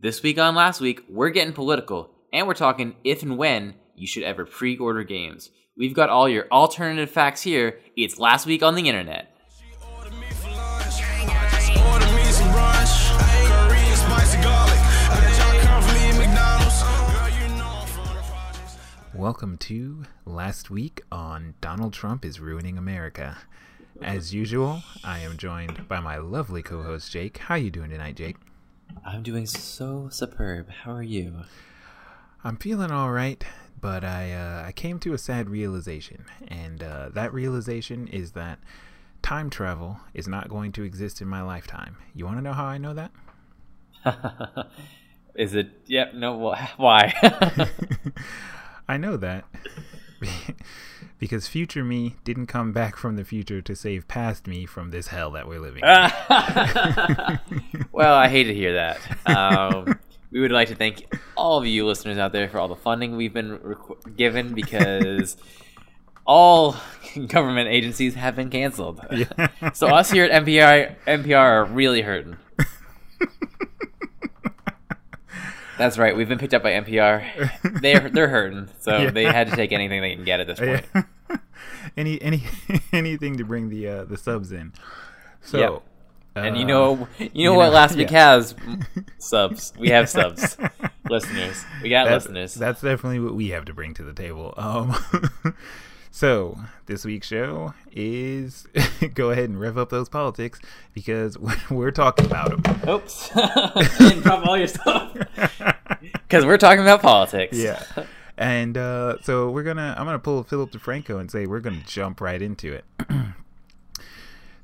This week on last week, we're getting political, and we're talking if and when you should ever pre order games. We've got all your alternative facts here. It's last week on the internet. Welcome to Last Week on Donald Trump is Ruining America. As usual, I am joined by my lovely co-host Jake. How you doing tonight, Jake? I'm doing so superb. How are you? I'm feeling all right, but I uh, I came to a sad realization, and uh, that realization is that time travel is not going to exist in my lifetime. You want to know how I know that? Is it? Yep. no. Why? I know that because future me didn't come back from the future to save past me from this hell that we're living. Well, I hate to hear that. Um, we would like to thank all of you listeners out there for all the funding we've been requ- given because all government agencies have been canceled. so us here at NPR, NPR are really hurting. That's right. We've been picked up by NPR. They're they're hurting, so Yeah. they had to take anything they can get at this point. Yeah. any any anything to bring the uh, the subs in. So, Yep. And you uh, know, you know you what know- last week yeah. has subs. We have subs, listeners. We got that's, listeners. That's definitely what we have to bring to the table. Um, so this week's show is go ahead and rev up those politics because we're talking about them. Oops, didn't drop all your stuff because we're talking about politics. Yeah. And uh, so we're gonna I'm gonna pull Philip DeFranco and say we're gonna jump right into it.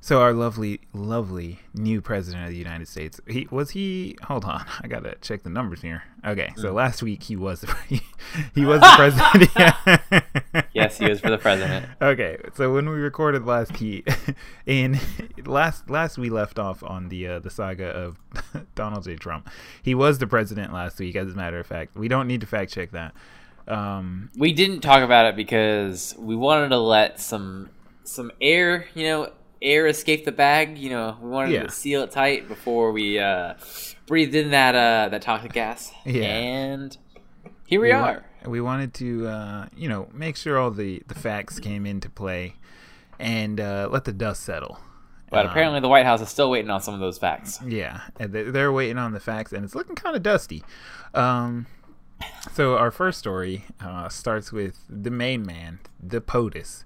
so our lovely, lovely new president of the United States. He was he hold on, I gotta check the numbers here. Okay, so Mm. last week he was the he was the president. Yes, he was for the president. Okay, so when we recorded last, he in last last we left off on the uh, the saga of Donald J. Trump. He was the president last week, as a matter of fact. We don't need to fact check that. Um, We didn't talk about it because we wanted to let some some air, you know, air escape the bag. You know, we wanted Yeah. to seal it tight before we uh, breathed in that uh, that toxic gas. Yeah. and here we, we, wa- are. we wanted to, uh, you know, make sure all the the facts came into play, and uh, let the dust settle. But Um, apparently, the White House is still waiting on some of those facts. Yeah, they- they're waiting on the facts, and it's looking kind of dusty. Um, so our first story uh, starts with the main man, the POTUS,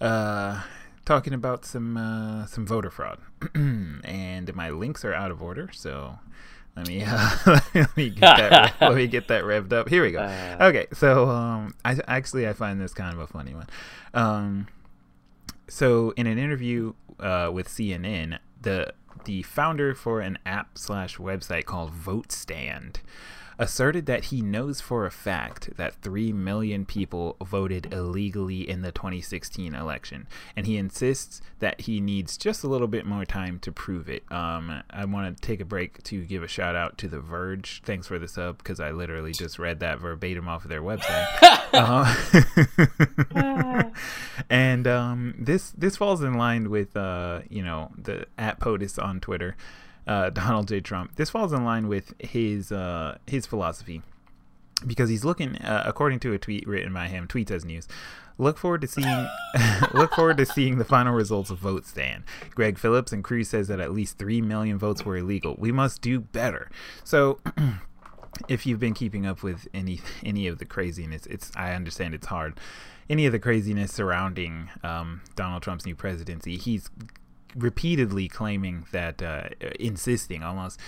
uh, talking about some uh, some voter fraud, and my links are out of order, so. Let me uh, let me get that let me get that revved up. Here we go. Uh. Okay, so um, I actually I find this kind of a funny one. Um, so in an interview uh, with CNN, the the founder for an app slash website called VoteStand asserted that he knows for a fact that 3 million people voted illegally in the 2016 election. And he insists that he needs just a little bit more time to prove it. Um, i want to take a break to give a shout out to the verge. Thanks for the sub because i literally just read that verbatim off of their website. Uh, and um, this this falls in line with uh, you know the at POTUS on Twitter, uh, Donald J. Trump. This falls in line with his uh, his philosophy because he's looking uh, according to a tweet written by him. Tweets as news. Look forward to seeing look forward to seeing the final results of vote stand. Gregg Phillips and Cruz says that at least three million votes were illegal. We must do better. So if you've been keeping up with any any of the craziness, it's I understand it's hard. Any of the craziness surrounding um, Donald Trump's new presidency, he's repeatedly claiming that, uh, insisting almost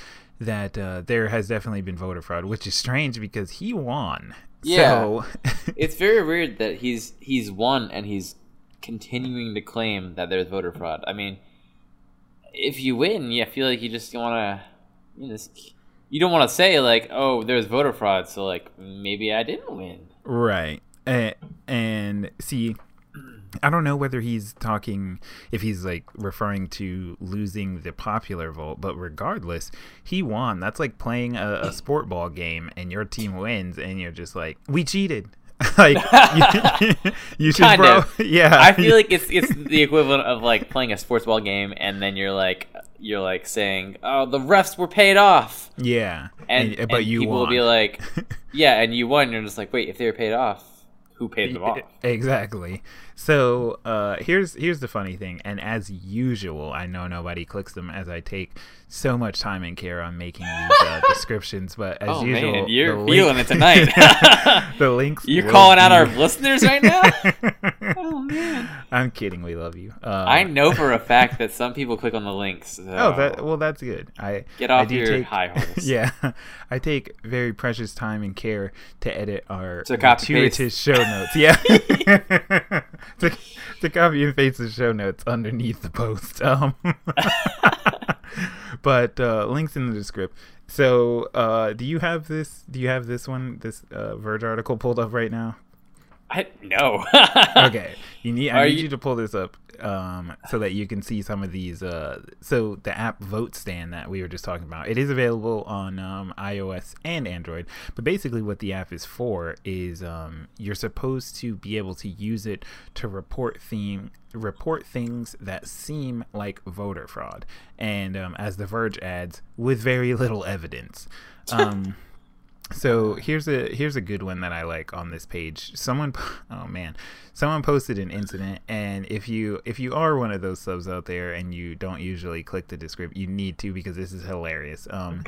that uh, there has definitely been voter fraud, which is strange because he won. Yeah. So, It's very weird that he's he's won and he's continuing to claim that there's voter fraud. I mean, if you win, yeah, I feel like you just want to, you know, just- you don't want to say like, oh, there's voter fraud, so like maybe I didn't win. Right. And, and see, I don't know whether he's talking, if he's like referring to losing the popular vote, but regardless, he won. That's like playing a, a sport ball game and your team wins, and you're just like, we cheated. like, you, you should, Kind bro. of. Yeah. I feel like it's it's the equivalent of like playing a sports ball game and then you're like, you're like saying, "Oh, the refs were paid off," Yeah, and, but and you people will be like, "Yeah," and you won. You're just like, "Wait, if they were paid off, who paid them off?" Exactly. So uh, here's here's the funny thing, and as usual, I know nobody clicks them as I take so much time and care on making these uh, descriptions. But as Oh usual, man, you're the feeling it tonight. the links. You're calling out be- our listeners right now. oh man, I'm kidding. We love you. Uh, I know for a fact that some people click on the links. So Oh, that well, that's good. I Get off do your take- high horse. Yeah, I take very precious time and care to edit our copy gratuitous show notes. Yeah, to, to copy and paste the show notes underneath the post. Um, but uh, links in the description. So, uh, do you have this? Do you have this one? This uh, Verge article pulled up right now? I no. okay you need i Are need you- you, to pull this up um so that you can see some of these uh so the app VoteStand that we were just talking about it is available on um ios and android but basically what the app is for is um you're supposed to be able to use it to report theme report things that seem like voter fraud and um, as the verge adds with very little evidence um so here's a here's a good one that I like on this page. Someone, oh man, someone posted an incident, and if you if you are one of those subs out there and you don't usually click the description, you need to because this is hilarious. Um,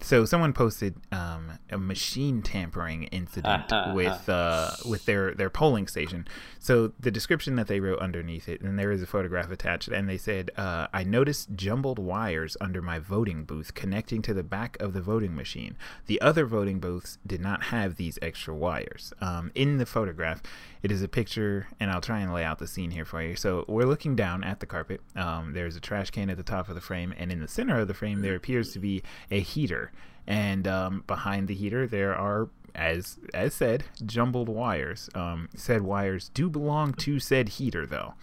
so someone posted um, a machine tampering incident with uh, with their their polling station. So the description that they wrote underneath it, and there is a photograph attached, and they said, uh, "I noticed jumbled wires under my voting booth connecting to the back of the voting machine. The other voting booths did not have these extra wires." Um, in the photograph, it is a picture, and I'll try and lay out the scene here for you. So we're looking down at the carpet. Um, there's a trash can at the top of the frame, and in the center of the frame, there appears to be a heater. And um, behind the heater, there are, as as said, jumbled wires. Um, said wires do belong to said heater, though.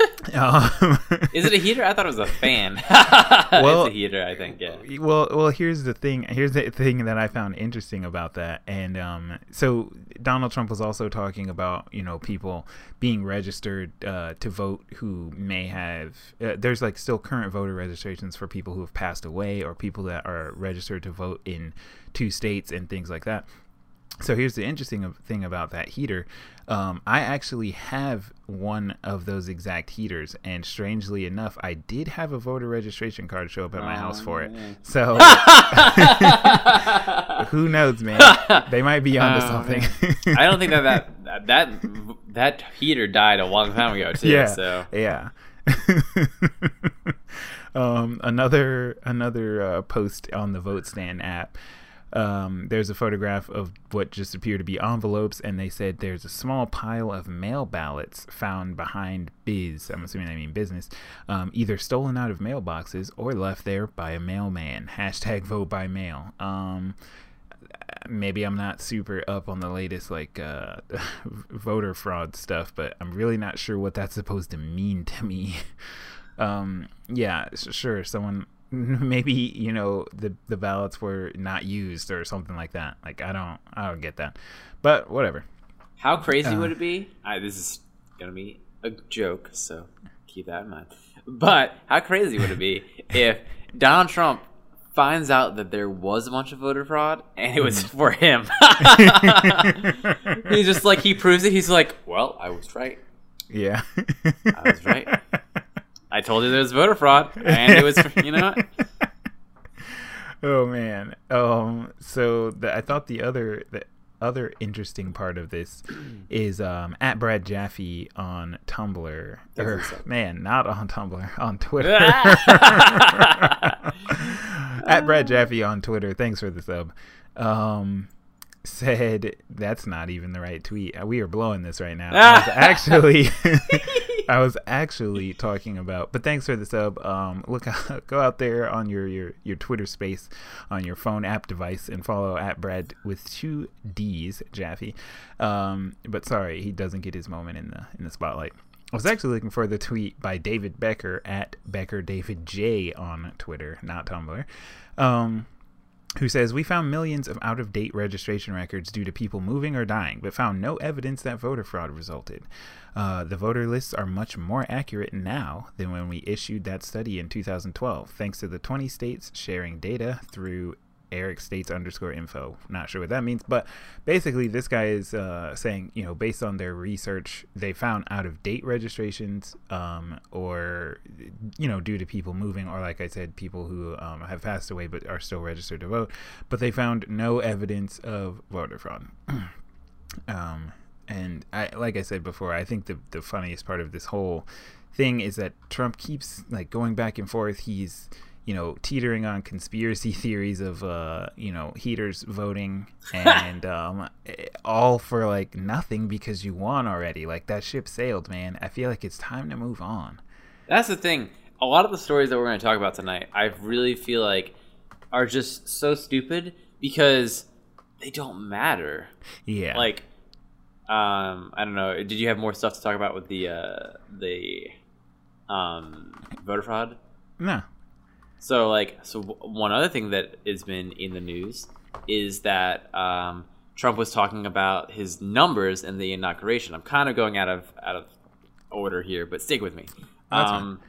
um, Is it a heater? I thought it was a fan. Well- it's a heater, I think. Yeah. well, well, here's the thing. Here's the thing that I found interesting about that. And um, so Donald Trump was also talking about you know people being registered uh, to vote who may have. Uh, there's like still current voter registrations for people who have passed away or people that are registered to vote in two states and things like that. So here's the interesting thing about that heater. Um, I actually have one of those exact heaters, and strangely enough, I did have a voter registration card show up at my house for it. man. So who knows, man? They might be onto Oh, something. I don't think that that that that heater died a long time ago too. yeah, So yeah. um, another another uh, post on the VoteStand app. Um, there's a photograph of what just appear to be envelopes, and they said there's a small pile of mail ballots found behind Biz. I'm assuming they mean business, um, either stolen out of mailboxes or left there by a mailman. Hashtag vote by mail. Um, maybe I'm not super up on the latest like uh, voter fraud stuff, but I'm really not sure what that's supposed to mean to me. um, yeah, sure, someone maybe you know the the ballots were not used or something like that. Like I don't I don't get that, but whatever. how crazy Uh. would it be? I, this is gonna be a joke, so keep that in mind. But how crazy would it be if Donald Trump finds out that there was a bunch of voter fraud and it was Hmm. for him? he's just like he proves it. He's like, well, I was right. Yeah, I was right. I told you there was voter fraud, and it was you know. oh man. Um. So the, I thought the other the other interesting part of this is um at Brad Jaffy on Tumblr. Or, man, not on Tumblr, on Twitter. at Brad Jaffy on Twitter. Thanks for the sub. Um, said that's not even the right tweet. We are blowing this right now. Actually, I was actually talking about. But thanks for the sub. Um, look, out, go out there on your your your Twitter space on your phone app device and follow at Brad with two D's Jaffy. Um, but sorry, he doesn't get his moment in the in the spotlight. I was actually looking for the tweet by David Becker at Becker David J on Twitter, not Tumblr. Um, who says we found millions of out of date registration records due to people moving or dying, but found no evidence that voter fraud resulted. Uh, the voter lists are much more accurate now than when we issued that study in 2012, thanks to the 20 states sharing data through ERIC States underscore info. Not sure what that means, but basically, this guy is uh, saying, you know, based on their research, they found out of date registrations, um, or you know, due to people moving, or like I said, people who um, have passed away but are still registered to vote, but they found no evidence of voter fraud. um, and I, like I said before, I think the the funniest part of this whole thing is that Trump keeps like going back and forth. He's you know, teetering on conspiracy theories of, uh, you know, heaters voting and um, all for like nothing because you won already. Like that ship sailed, man. I feel like it's time to move on. That's the thing. A lot of the stories that we're going to talk about tonight, I really feel like are just so stupid because they don't matter. Yeah. Like, um, I don't know. Did you have more stuff to talk about with the uh, the um, voter fraud? no. So like so one other thing that has been in the news is that um, Trump was talking about his numbers in the inauguration. I'm kind of going out of out of order here, but stick with me. Um,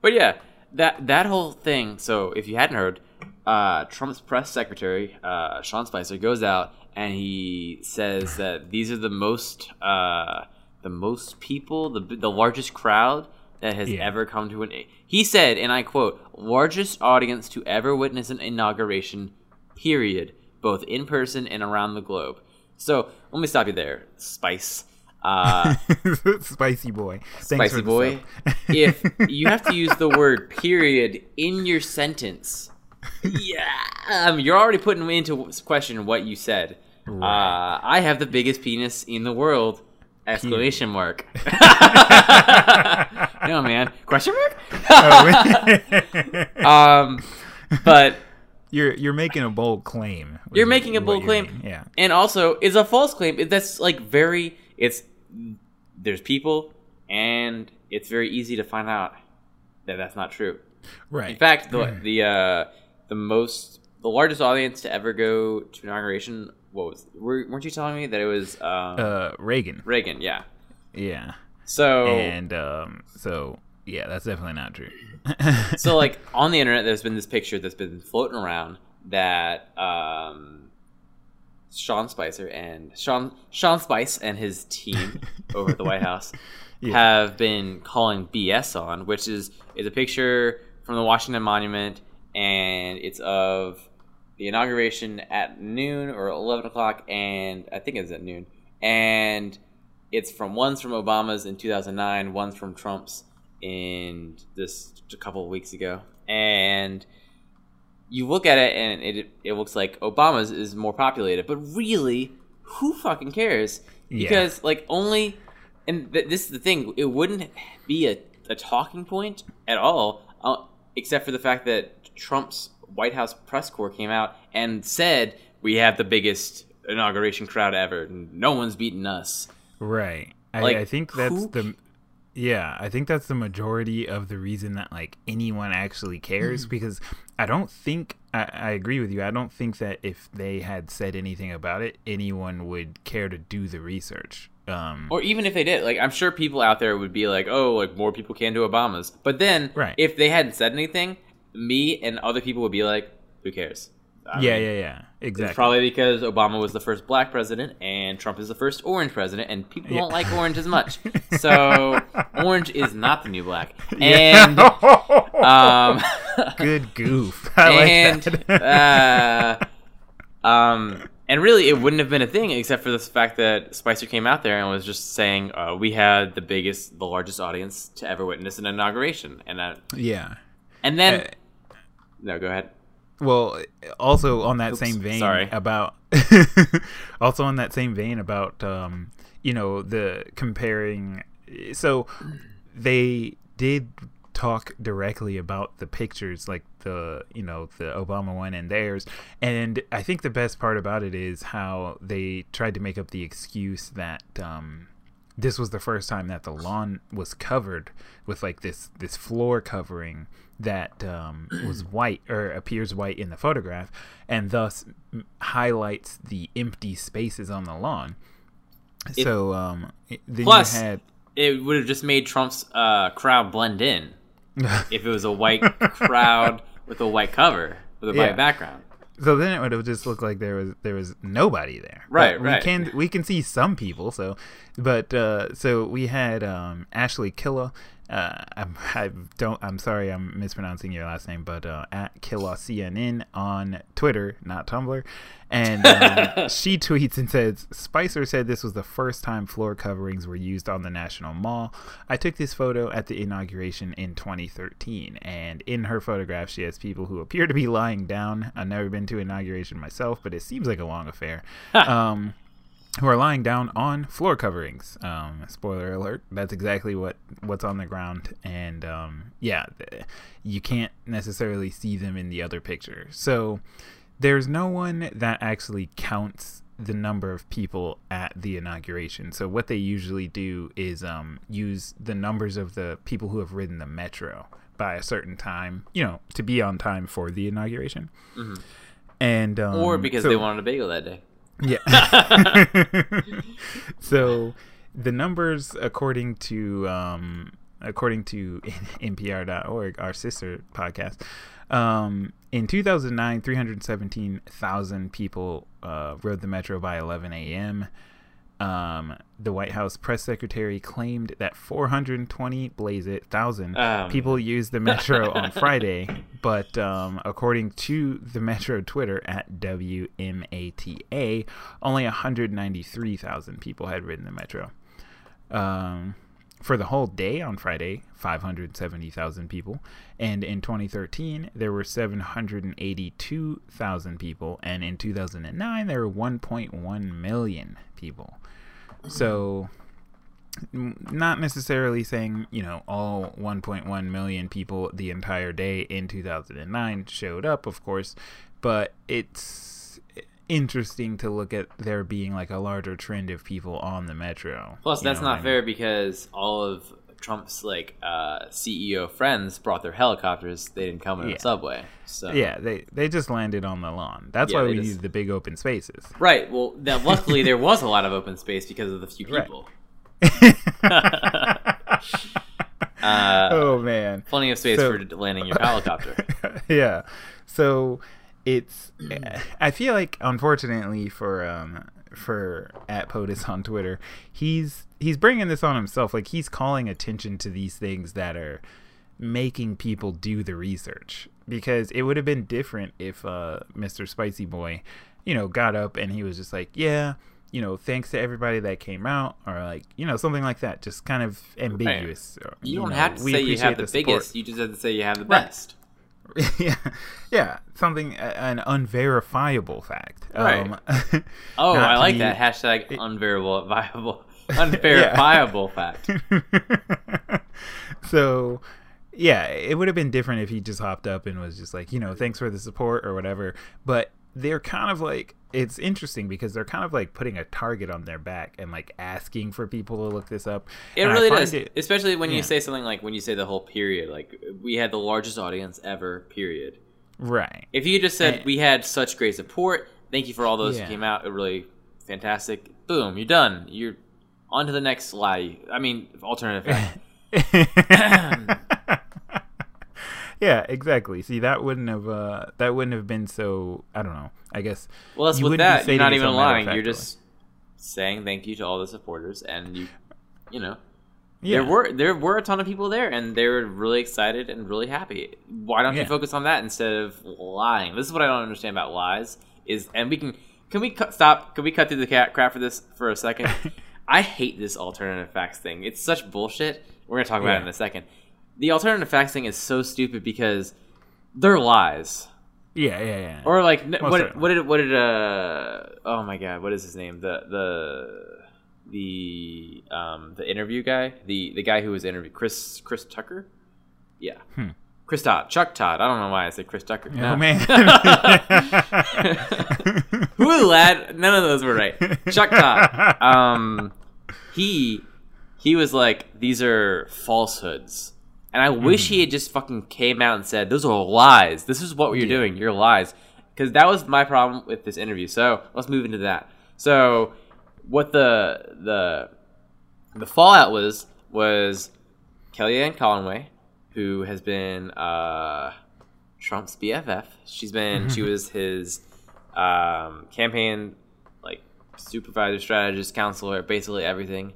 but yeah, that that whole thing. So if you hadn't heard, uh, Trump's press secretary uh, Sean Spicer goes out and he says that these are the most uh, the most people, the the largest crowd that has Yeah. ever come to an. He said, and I quote, "largest audience to ever witness an inauguration, period, both in person and around the globe." So let me stop you there, Spice. Uh, Spicy boy. Thanks Spicy boy. if you have to use the word period in your sentence, yeah, um, you're already putting into question what you said. Right. Uh, I have the biggest penis in the world! Exclamation mark. no man, question mark. Oh, um, but you're you're making a bold claim. you're making a bold claim, making. Yeah. and also it's a false claim. That's like very. It's there's people, and it's very easy to find out that that's not true. Right. In fact, the the uh, the most the largest audience to ever go to inauguration. What was? Were, weren't you telling me that it was um, uh, Reagan. Reagan? Yeah. Yeah. So And um, so yeah, that's definitely not true. so like on the internet, there's been this picture that's been floating around that um, Sean Spicer and Sean Sean Spice and his team over at the White House Yeah. have been calling BS on, which is is a picture from the Washington Monument, and it's of the inauguration at noon or eleven o'clock, and I think it's at noon, and it's from one's from Obama's in 2009, one's from Trump's in this a couple of weeks ago, and you look at it and it it looks like Obama's is more populated, but really, who fucking cares? Yeah. Because like only, and th- this is the thing, it wouldn't be a, a talking point at all, uh, except for the fact that Trump's White House press corps came out and said we have the biggest inauguration crowd ever. No one's beaten us. Right. Like, I think that's who the yeah, I think that's the majority of the reason that like anyone actually cares because I don't think I, I agree with you. I don't think that if they had said anything about it, anyone would care to do the research. Um Or even if they did, like I'm sure people out there would be like, "Oh, like more people can do Obama's." But then, Right. if they hadn't said anything, me and other people would be like, "Who cares?" I yeah, mean, yeah, yeah. Exactly. It's probably because Obama was the first black president and Trump is the first orange president, and people Yeah. don't like orange as much. So orange is not the new black. Yeah. Um, good goof. I like and that. uh, um, and really, it wouldn't have been a thing except for the fact that Spicer came out there and was just saying, uh, "We had the biggest, the largest audience to ever witness an inauguration," and uh, yeah. and then Uh, no, go ahead. Well, also on that Oops, same vein sorry. about also on that same vein about um you know the comparing so they did talk directly about the pictures like the you know the Obama one and theirs and I think the best part about it is how they tried to make up the excuse that um this was the first time that the lawn was covered with like this this floor covering that um, was white or appears white in the photograph, and thus highlights the empty spaces on the lawn. It- so um, it- then Plus, you had it would have just made Trump's uh, crowd blend in if it was a white crowd with a white cover with a Yeah. white background. So then it would have just looked like there was there was nobody there. Right, But we can we can see some people. So, but uh, so we had um, Ashley Killa. Uh, I'm, I don't. I'm sorry, I'm mispronouncing your last name, but uh, at Killa CNN on Twitter, not Tumblr, and um, she tweets and says, "Spicer said this was the first time floor coverings were used on the National Mall. I took this photo at the inauguration in 2013, and in her photograph, she has people who appear to be lying down. I've never been to inauguration myself, but it seems like a long affair. um, who are lying down on floor coverings. Um, spoiler alert: that's exactly what what's on the ground, and um, yeah, you can't necessarily see them in the other picture. So there's no one that actually counts the number of people at the inauguration. So what they usually do is um, use the numbers of the people who have ridden the metro by a certain time, you know, to be on time for the inauguration. And um, Or because so- they wanted a bagel that day. Yeah. so the numbers according to um according to npr.org our sister podcast um in 2009 317,000 people uh rode the metro by 11 a.m. Um, the White House press secretary claimed that 420 blaze it thousand Um. people used the metro on Friday, but um, according to the Metro Twitter at WMATA, only 193,000 people had ridden the metro. Um, for the whole day on Friday, 570,000 people, and in 2013 there were 782,000 people, and in 2009 there were 1.1 million people. So not necessarily saying you know all 1.1 million people the entire day in 2009 showed up of course but it's interesting to look at there being like a larger trend of people on the metro Plus, that's not I mean? fair because all of Trump's like uh, CEO friends brought their helicopters. They didn't come in Yeah. the subway. So yeah they they just landed on the lawn that's Yeah, why we just- the big open spaces Right. Well, that, luckily there was a lot of open space because of the few Right. people. Uh, oh man Plenty of space So- for landing your helicopter. yeah. So it's I feel like unfortunately for um for at POTUS on Twitter, he's he's bringing this on himself. Like he's calling attention to these things that are making people do the research because it would have been different if uh Mr. Spicy Boy, you know, got up and he was just like, yeah, you know, thanks to everybody that came out, or like, you know, something like that, just kind of ambiguous. or, You don't know, have to say you have appreciate the, biggest. You just have to say you have the Right. yeah, yeah, something an unverifiable fact. Right. Um, Oh, I like be- that hashtag unverifiable, unverifiable fact. so, yeah, it would have been different if he just hopped up and was just like, you know, thanks for the support or whatever. But they're kind of like, it's interesting because they're kind of like putting a target on their back and like asking for people to look this up. It And really does, it- especially when yeah. you say something like when you say the whole period. Like we had the largest audience ever. Period. right. If you just said And- we had such great support, thank you for all those Yeah. who came out. It really fantastic. Boom, you're done. You're on to the next lie. I mean, alternative. yeah, exactly. See, that wouldn't have uh, that wouldn't have been so. I don't know. I guess. Well, that's you with that. You're not even lying. You're just saying thank you to all the supporters, and you, you know, yeah. there were there were a ton of people there, and they were really excited and really happy. Why don't Yeah. you focus on that instead of lying? This is what I don't understand about lies. Is and we can can we cut, stop? Can we cut through the cat crap for this for a second? I hate this alternative facts thing. It's such bullshit. We're gonna talk about it in a second. The alternative facts thing is so stupid because they're lies. yeah, yeah, yeah. Or like Most what? certainly. What did what did uh? Oh my god, what is his name? The the the um the interview guy, the the guy who was interviewed, Chris Chris Tucker. Yeah, Hmm. Chris Todd, Chuck Todd. I don't know why I said Chris Tucker. oh No. man. Who lad? None of those were right. Chuck Todd. Um, he he was like, "These are falsehoods," and I wish he had just fucking came out and said, "Those are lies. This is what you're Yeah. doing. You're lies." Because that was my problem with this interview. So let's move into that. So what the the the fallout was was Kellyanne Conway, who has been uh, Trump's BFF. She's been she was his um, campaign like supervisor, strategist, counselor, basically everything.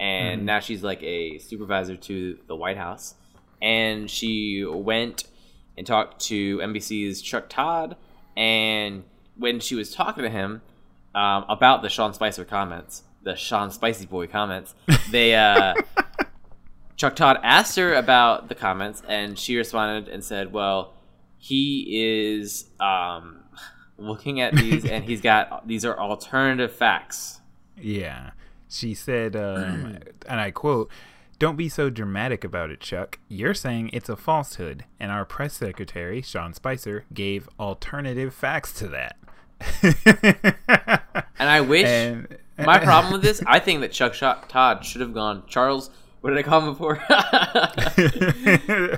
And now she's like a supervisor to the White House. And she went and talked to NBC's Chuck Todd. And when she was talking to him um, about the Sean Spicer comments, the Sean Spicy Boy comments, they uh, Chuck Todd asked her about the comments, and she responded and said, "Well, he is um, looking at these, and he's got these are alternative facts." Yeah. She said, um, and I quote, Don't be so dramatic about it, Chuck. You're saying it's a falsehood, and our press secretary, Sean Spicer, gave alternative facts to that. And I wish And- my problem with this, I think that Chuck Todd should have gone. Charles, what did I call him before?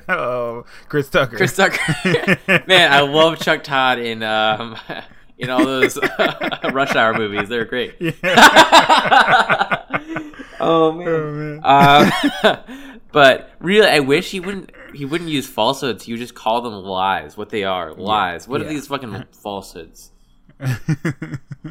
oh, Chris Tucker. Chris Tucker. Man, I love Chuck Todd in um, in all those Rush Hour movies. They're great. oh man. Oh, man. Um, but really, I wish he wouldn't. He wouldn't use falsehoods. He would just call them lies. What they are, lies. What are these fucking falsehoods?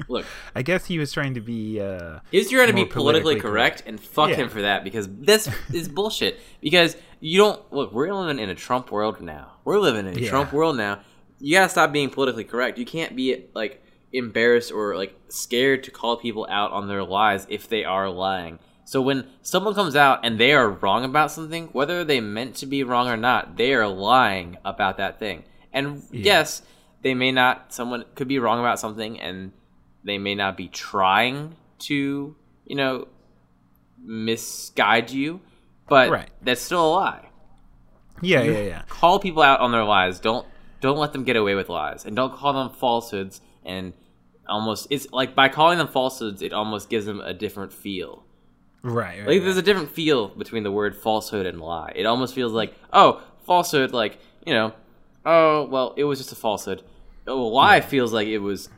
Look, I guess he was trying to be. Uh, he was trying to be More politically, politically correct, and fuck Yeah. him for that because this is bullshit. Because you don't look. We're living in a Trump world now. We're living in a Yeah. Trump world now. You gotta stop being politically correct. You can't be like embarrassed or like scared to call people out on their lies if they are lying. So when someone comes out and they are wrong about something, whether they meant to be wrong or not, they are lying about that thing. And yes, they may not. Someone could be wrong about something, and they may not be trying to, you know, misguide you, but Right. that's still a lie. yeah, yeah, yeah. Call people out on their lies. Don't don't let them get away with lies, and don't call them falsehoods. And almost it's like by calling them falsehoods, it almost gives them a different feel. Right. right, Like there's right. a different feel between the word falsehood and lie. It almost feels like oh falsehood, like you know, oh well, it was just a falsehood. Oh, a lie feels like it was.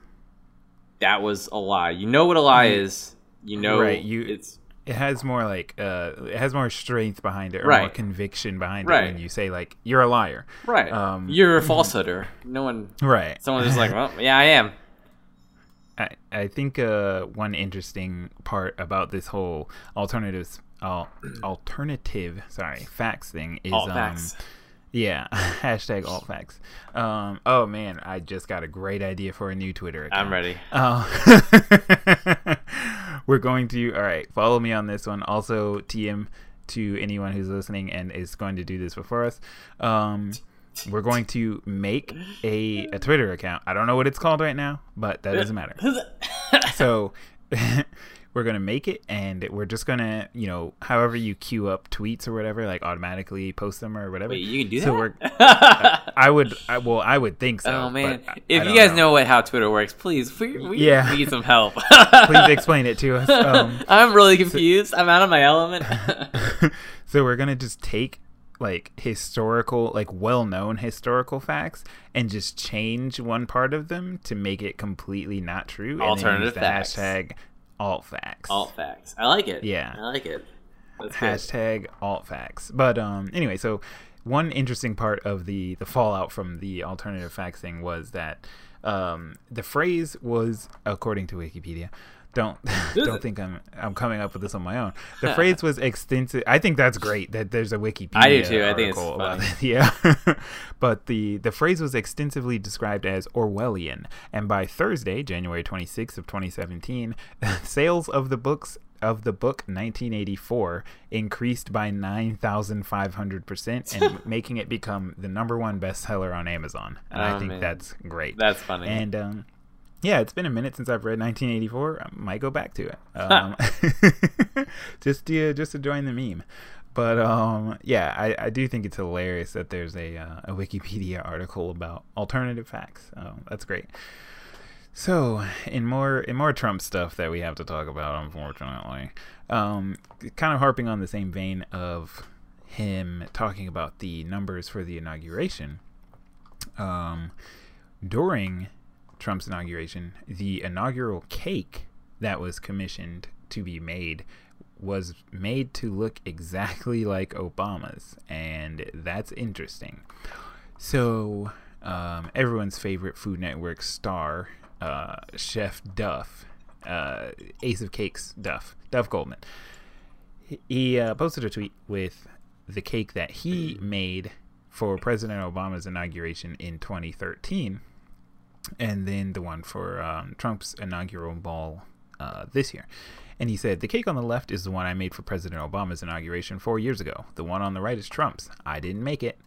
That was a lie. You know what a lie mm. is. You know Right, you- it's it has more like uh it has more strength behind it or more conviction behind it Right. when you say like you're a liar right. Um, You're a falsehooder. No one. right Someone's just like, well, yeah, I am. I, I think uh one interesting part about this whole alternatives al- alternative sorry facts thing is All um facts. yeah hashtag alt facts um oh man i just got a great idea for a new twitter account I'm ready. Oh. We're going to all right. Follow me on this one. Also, TM to anyone who's listening and is going to do this before us. Um, we're going to make a a Twitter account. I don't know what it's called right now, but that doesn't matter. So. We're gonna make it, and we're just gonna, you know, however you queue up tweets or whatever, like automatically post them or whatever. Wait, you can do so that? we're, I would, I, well, I would think so. oh man, I- if I you guys know. what how Twitter works, please, we, we, Yeah. need some help. please explain it to us. Um, I'm really confused. I'm out of my element. so we're gonna just take like historical like well-known historical facts and just change one part of them to make it completely not true and then Alternative use the facts. hashtag alt facts Alt facts. I like it. Yeah. I like it. That's good. hashtag alt facts but um anyway so one interesting part of the the fallout from the alternative facts thing was that um the phrase was according to wikipedia don't don't think i'm i'm coming up with this on my own the phrase was extensive i think that's great that there's a wikipedia I do too. I think it's about funny. it. yeah but the the phrase was extensively described as orwellian and by thursday january 26th of 2017 sales of the books of the book 1984 increased by 9,500% and making it become the number one bestseller on Amazon. And I Oh, think man. that's great. That's funny. And um, yeah, it's been a minute since I've read 1984. I might go back to it. Um, just to just to join the meme. But um, yeah, I, I do think it's hilarious that there's a uh, a Wikipedia article about alternative facts. Oh, that's great. So, in more in more Trump stuff that we have to talk about, unfortunately, um, kind of harping on the same vein of him talking about the numbers for the inauguration. Um, during Trump's inauguration, the inaugural cake that was commissioned to be made was made to look exactly like Obama's, and that's interesting. So, um, everyone's favorite Food Network star, uh, Chef Duff, uh, Ace of Cakes Duff, Duff Goldman, he- uh, posted a tweet with the cake that he made for President Obama's inauguration in 2013, and then the one for um, Trump's inaugural ball uh, this year. And he said, The cake on the left is the one I made for President Obama's inauguration four years ago. The one on the right is Trump's. I didn't make it.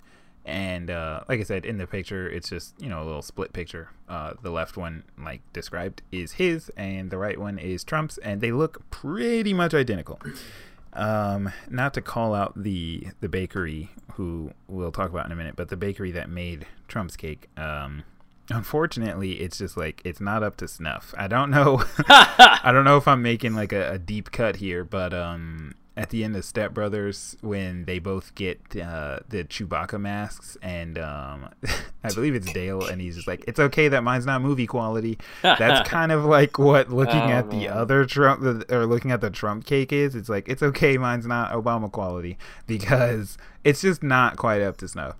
And uh, like I said, in the picture, it's just, you know, a little split picture. Uh, the left one, like described, is his, and the right one is Trump's. And they look pretty much identical. Um, not to call out the the bakery who we'll talk about in a minute, but the bakery that made Trump's cake. Um, unfortunately, it's just like it's not up to snuff. I don't know. I don't know if I'm making like a, a deep cut here, but um, at the end of Step Brothers, when they both get uh, the Chewbacca masks, and um, I believe it's Dale, and he's just like, "It's okay that mine's not movie quality." That's kind of like what looking Oh, at the other Trump or looking at the Trump cake is. It's like it's okay, mine's not Obama quality because it's just not quite up to snuff.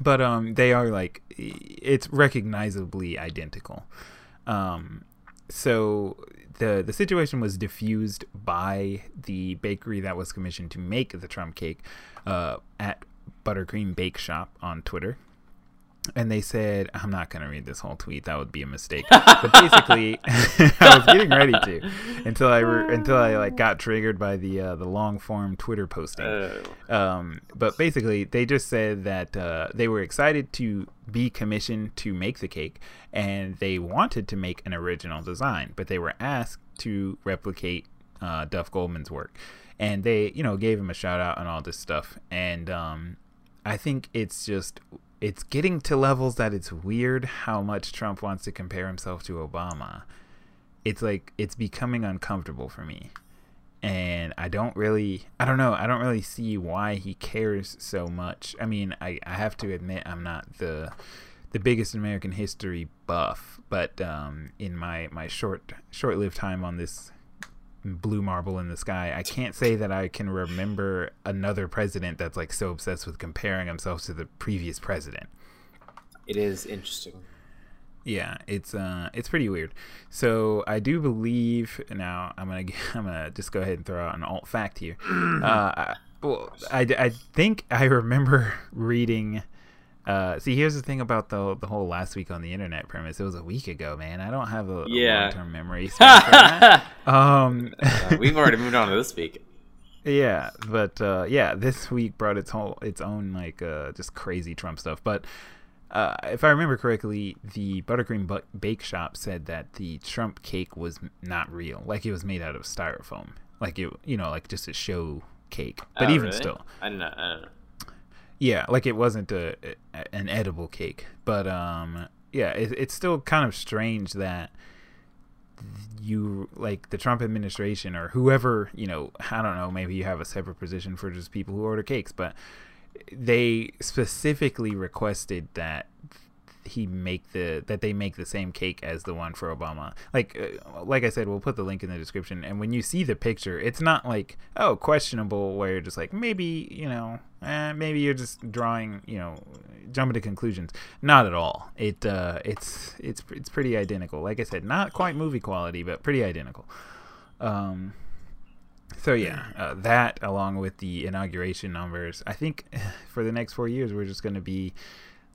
But um, they are like it's recognizably identical. Um, so the the situation was diffused by the bakery that was commissioned to make the Trump cake uh, at Buttercream Bake Shop on Twitter. And they said, I'm not going to read this whole tweet. That would be a mistake. But basically, I was getting ready to until I re- until I like got triggered by the uh, the long form Twitter posting. Oh. Um, but basically, they just said that uh, they were excited to be commissioned to make the cake, and they wanted to make an original design, but they were asked to replicate uh, Duff Goldman's work, and they, you know, gave him a shout out and all this stuff. And um, I think it's just it's getting to levels that it's weird how much Trump wants to compare himself to Obama. It's like it's becoming uncomfortable for me and I don't really I don't know I don't really see why he cares so much. I mean I, I have to admit I'm not the the biggest American history buff, but um, in my my short short lived time on this blue marble in the sky, I can't say that I can remember another president that's like so obsessed with comparing himself to the previous president. It is interesting. Yeah, it's uh, it's pretty weird. So I do believe now. I'm gonna I'm gonna just go ahead and throw out an alt fact here. uh, I- well, I, I think I remember reading. Uh, see, here's the thing about the the whole last week on the internet premise. It was a week ago, man. I don't have a, Yeah. long term memory. span for that. um, Uh, we've already moved on to this week. yeah, but uh, yeah, this week brought its whole its own like uh, just crazy Trump stuff. But uh, if I remember correctly, the Buttercream bu- Bake Shop said that the Trump cake was not real, like it was made out of styrofoam, like it you know like just a show cake. But Oh, even really? still, I don't know. I don't know. Yeah, like it wasn't a, an edible cake. But um, yeah, it, it's still kind of strange that you like the Trump administration or whoever you know I don't know maybe you have a separate position for just people who order cakes but they specifically requested that he make the that they make the same cake as the one for Obama. Like uh, like I said we'll put the link in the description. And when you see the picture it's not like oh questionable where you're just like maybe you know eh, maybe you're just drawing you know jumping to conclusions. Not at all. It uh it's it's it's pretty identical. Like I said not quite movie quality but pretty identical. Um so yeah, uh, that along with the inauguration numbers, I think for the next four years we're just going to be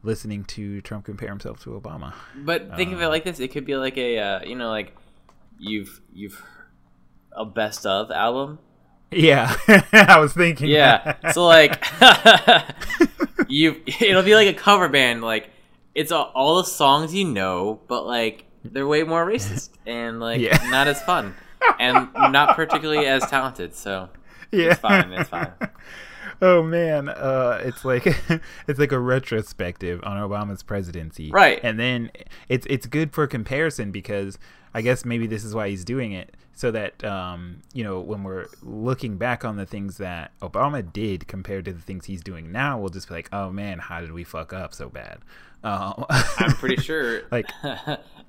listening to Trump compare himself to Obama. But think of it like this: it could be like a, uh, you know, like you've you've a best of album. Yeah, I was thinking. Yeah. that. so like, you it'll be like a cover band. Like it's all, all the songs you know, but like they're way more racist and like Yeah. not as fun and not particularly as talented. So yeah, it's fine. It's fine. Oh man, uh, it's like it's like a retrospective on Obama's presidency, Right. And then it's it's good for comparison because I guess maybe this is why he's doing it so that um, you know when we're looking back on the things that Obama did compared to the things he's doing now, we'll just be like, oh man, how did we fuck up so bad? Um, I'm pretty sure Like-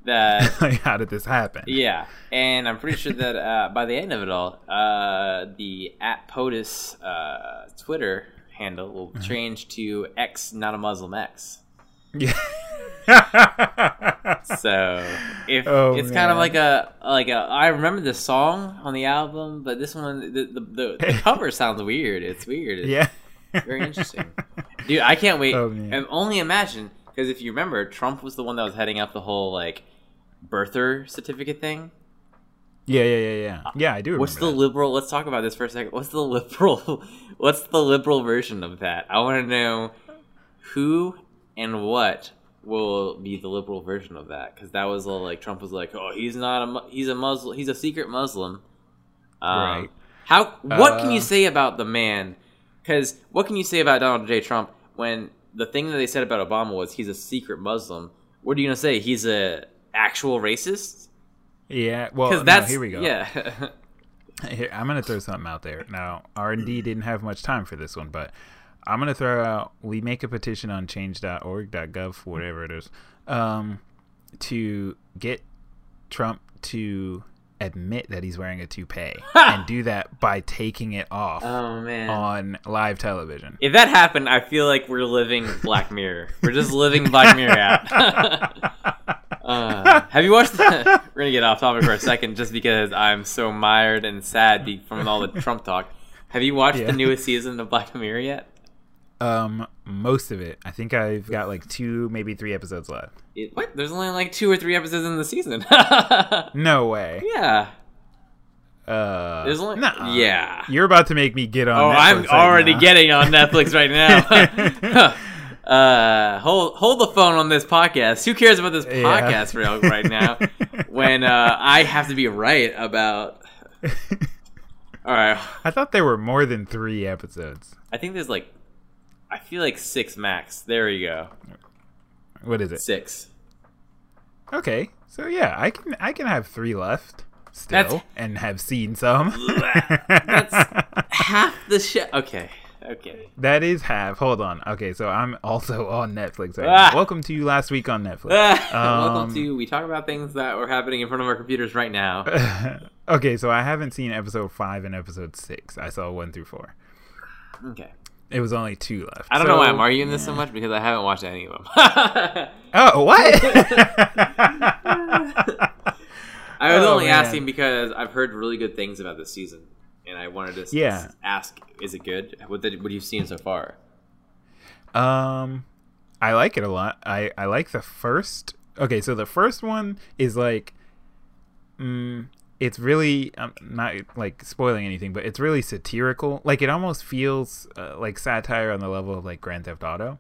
that like how did this happen? Yeah, and I'm pretty sure that uh, by the end of it all, uh, the at POTUS uh, Twitter handle will Mm-hmm. change to X, not a Muslim X. Yeah. So if Oh, it's kind of like a like a I remember the song on the album, but this one the the, the, the cover sounds weird. It's weird. It's yeah. very interesting, dude. I can't wait. Oh, man. and only imagine because if you remember, Trump was the one that was heading up the whole like birther certificate thing. Yeah, yeah, yeah, yeah. Yeah, I do. What's the that. liberal? Let's talk about this for a second. What's the liberal? What's the liberal version of that? I want to know who and what will be the liberal version of that because that was all like Trump was like, oh, he's not a he's a Muslim, he's a secret Muslim. Um, Right. How? What can you Uh, say about the man? Because what can you say about Donald J. Trump when the thing that they said about Obama was he's a secret Muslim? What are you gonna say? He's a actual racist? Yeah, well, no, that's here we go. Yeah. Here, I'm gonna throw something out there. Now, R and D didn't have much time for this one, but I'm gonna throw out. We make a petition on change.org.gov, whatever it is, um, to get Trump to admit that he's wearing a toupee and do that by taking it off oh man. on live television. If that happened, I feel like we're living Black Mirror. We're just living Black Mirror out. uh, have you watched? The, we're gonna get off topic for a second, just because I'm so mired and sad from all the Trump talk. Have you watched Yeah. the newest season of Black Mirror yet? Um, most of it. I think I've got like two, maybe three episodes left. It, what? There's only like two or three episodes in the season. No way. yeah. Uh, There's only- nuh-uh. yeah. You're about to make me get on. Oh, Netflix I'm right already now. getting on Netflix right now. uh, hold hold the phone on this podcast. Who cares about this Yeah. podcast real right now? when uh, I have to be right about. All right, I thought there were more than three episodes. I think there's like, I feel like six max. There you go, What is it? six. Okay, so yeah, I can I can have three left still That's- and have seen some. That's half the show. Okay, okay. that is half. Hold on. Okay, so I'm also on Netflix right Ah. Welcome to you last week on Netflix. Welcome Um, to we talk about things that were happening in front of our computers right now. okay, so I haven't seen episode five and episode six. I saw one through four. Okay. It was only two left. I don't know why I'm So- arguing this so much because I haven't watched any of them. Oh, what? I was Oh, only man. asking because I've heard really good things about this season, and I wanted to Yeah. ask: Is it good? What have you seen so far? Um, I like it a lot. I I like the first. Okay, so the first one is like, mm, it's really I'm not like spoiling anything, but it's really satirical. Like it almost feels uh, like satire on the level of like Grand Theft Auto.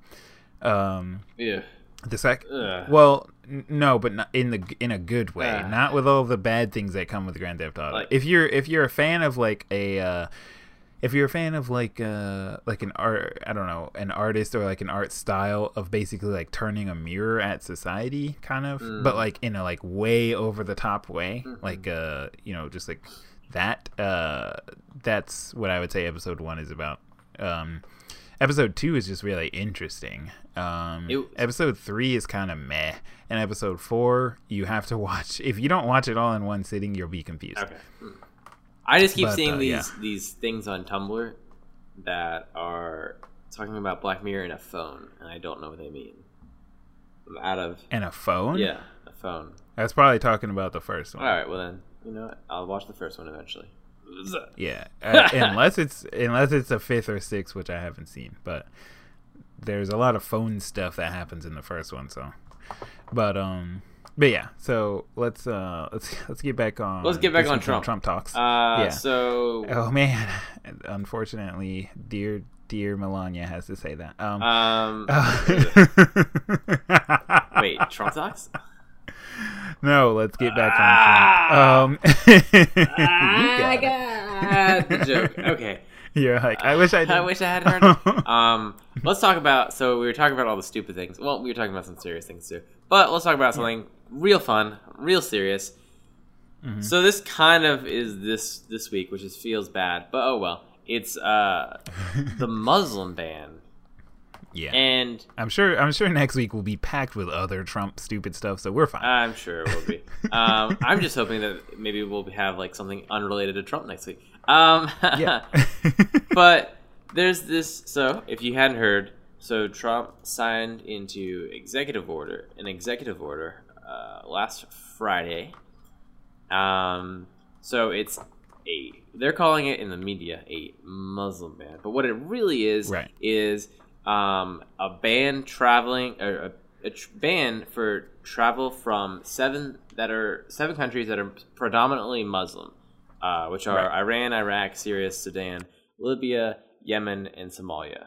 Um, Yeah. the sec. Ugh. Well, n- no, but not in the in a good way, not with all the bad things that come with Grand Theft Auto. Like- if you're if you're a fan of like a uh, if you're a fan of like uh like an art I don't know an artist or like an art style of basically like turning a mirror at society kind of, Mm. but like in a like way over the top way, Mm-hmm. like uh you know just like that uh that's what I would say episode one is about. Um, episode two is just really interesting. Um, It- episode three is kind of meh, and episode four you have to watch. If you don't watch it all in one sitting, you'll be confused. Okay. I just keep But, seeing uh, these yeah. these things on Tumblr that are talking about Black Mirror in a phone, and I don't know what they mean. I'm out of And a phone. yeah, a phone. that's probably talking about the first one. All right, well then, you know what? I'll watch the first one eventually. Yeah, uh, unless it's unless it's a fifth or sixth, which I haven't seen. But there's a lot of phone stuff that happens in the first one. So, but um, but yeah. So let's uh let's let's get back on. Let's get back on Trump. Trump talks. Uh, Yeah. so oh man, unfortunately, dear dear Melania has to say that. Um. um, wait, Trump talks? No, let's get back Ah. on Trump. Um, you got I got the joke. Okay. You're like, I wish I. Did. I wish I had heard. it. um, let's talk about. So we were talking about all the stupid things. Well, we were talking about some serious things too. But let's talk about something real fun, real serious. Mm-hmm. So this kind of is this this week, which is feels bad, but oh well. It's uh the Muslim ban, yeah, and I'm sure. I'm sure next week will be packed with other Trump stupid stuff, so we're fine. I'm sure it will be. um, I'm just hoping that maybe we'll have like something unrelated to Trump next week. Um, yeah. but there's this. So if you hadn't heard, so Trump signed into executive order, an executive order, uh, last Friday. Um, so it's a they're calling it in the media a Muslim ban, but what it really is Right. is um, a ban traveling or a, a tr- ban for travel from seven that are seven countries that are predominantly Muslim, uh, which are Right. Iran, Iraq, Syria, Sudan, Libya, Yemen, and Somalia.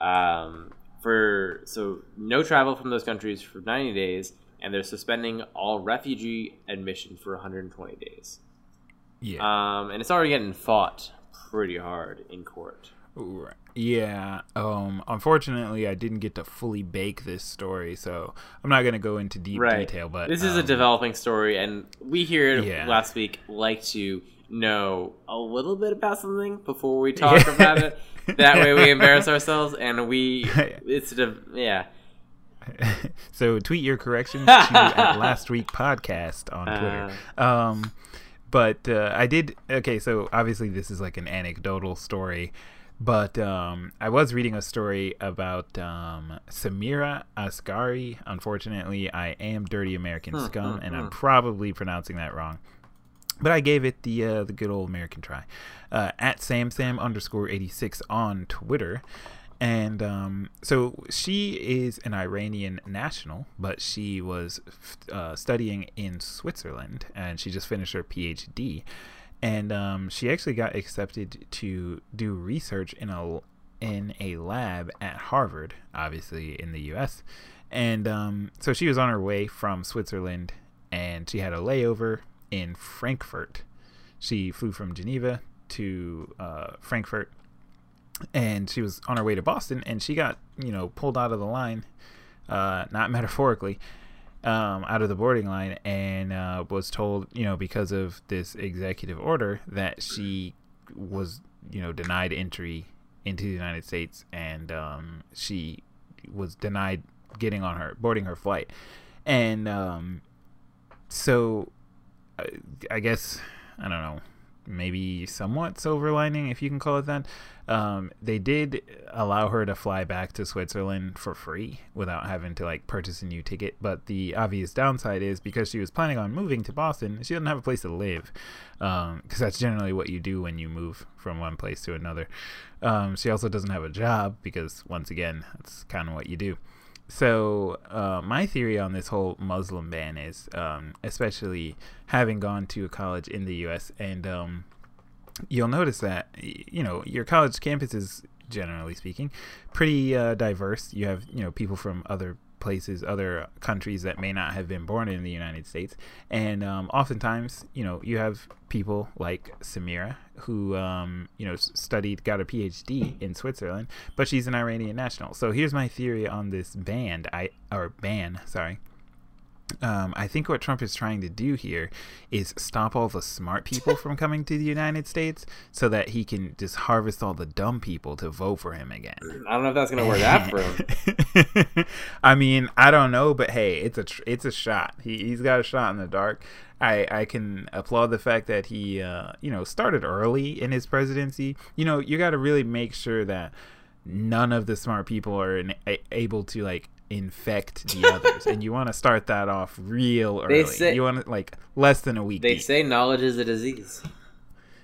Um, for so no travel from those countries for 90 days, and they're suspending all refugee admission for 120 days. yeah. Um, and it's already getting fought pretty hard in court. Right. Yeah. Um. Unfortunately, I didn't get to fully bake this story, so I'm not gonna go into deep Right. detail. But this is a um, developing story, and we here Yeah. last week like to know a little bit about something before we talk Yeah. about it. That way, we embarrass ourselves, and we it's a yeah. so tweet your corrections to at last week podcast on Twitter. Uh. um, but uh, I did okay. So obviously this is like an anecdotal story, but um, I was reading a story about um, Samira Asghari. Unfortunately, I am dirty American scum, and I'm probably pronouncing that wrong. But I gave it the uh, the good old American try. Uh, at samsam underscore eighty six on Twitter, and um, so she is an Iranian national, but she was uh, studying in Switzerland, and she just finished her PhD, and um, she actually got accepted to do research in a in a lab at Harvard, obviously in the U.S. And um, so she was on her way from Switzerland, and she had a layover in Frankfurt. She flew from Geneva to uh, Frankfurt, and she was on her way to Boston, and she got you know pulled out of the line, uh, not metaphorically, um, out of the boarding line, and uh, was told you know because of this executive order that she was you know denied entry into the United States, and um, she was denied getting on her boarding her flight, and um, so I, I guess I don't know maybe somewhat silver lining, if you can call it that. Um, they did allow her to fly back to Switzerland for free without having to like purchase a new ticket. But the obvious downside is because she was planning on moving to Boston, she doesn't have a place to live. Because that's generally what you do when you move from one place to another. Um, she also doesn't have a job because, once again, that's kind of what you do. So uh, my theory on this whole Muslim ban is, um, especially having gone to a college in the U.S. and um, you'll notice that you know your college campus is generally speaking pretty uh, diverse. You have you know people from other places, other countries that may not have been born in the United States, and um, oftentimes you know you have people like Samira who um, you know studied, got a PhD in Switzerland, but she's an Iranian national. So here's my theory on this ban. I or ban, sorry. Um, I think what Trump is trying to do here is stop all the smart people from coming to the United States so that he can just harvest all the dumb people to vote for him again. I don't know if that's gonna work out for him. I mean, I don't know, but hey, it's a tr- it's a shot. He he's got a shot in the dark. I I can applaud the fact that he uh, you know started early in his presidency. You know, you got to really make sure that none of the smart people are in, a, able to like infect the others, and you want to start that off real early. say- you want to like less than a week. They deep. say knowledge is a disease.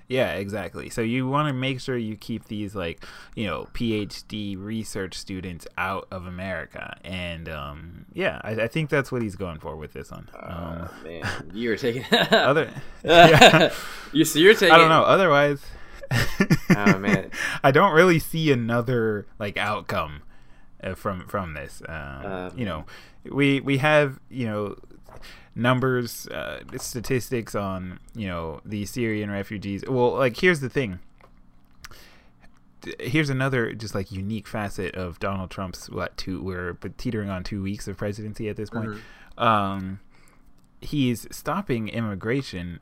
Yeah, exactly. So you want to make sure you keep these like, you know, PhD research students out of America, and um, yeah, I, I think that's what he's going for with this one. Um, Oh, man, you were taking other, yeah, you so you're taking. I don't know. Otherwise, Oh, man. I don't really see another like outcome uh, from from this. Um, Uh, you know, we we have you know numbers, uh, statistics on you know the Syrian refugees. Well, like here's the thing. here's another just like unique facet of Donald Trump's what two we're but teetering on two weeks of presidency at this point. Mm-hmm. Um, he's stopping immigration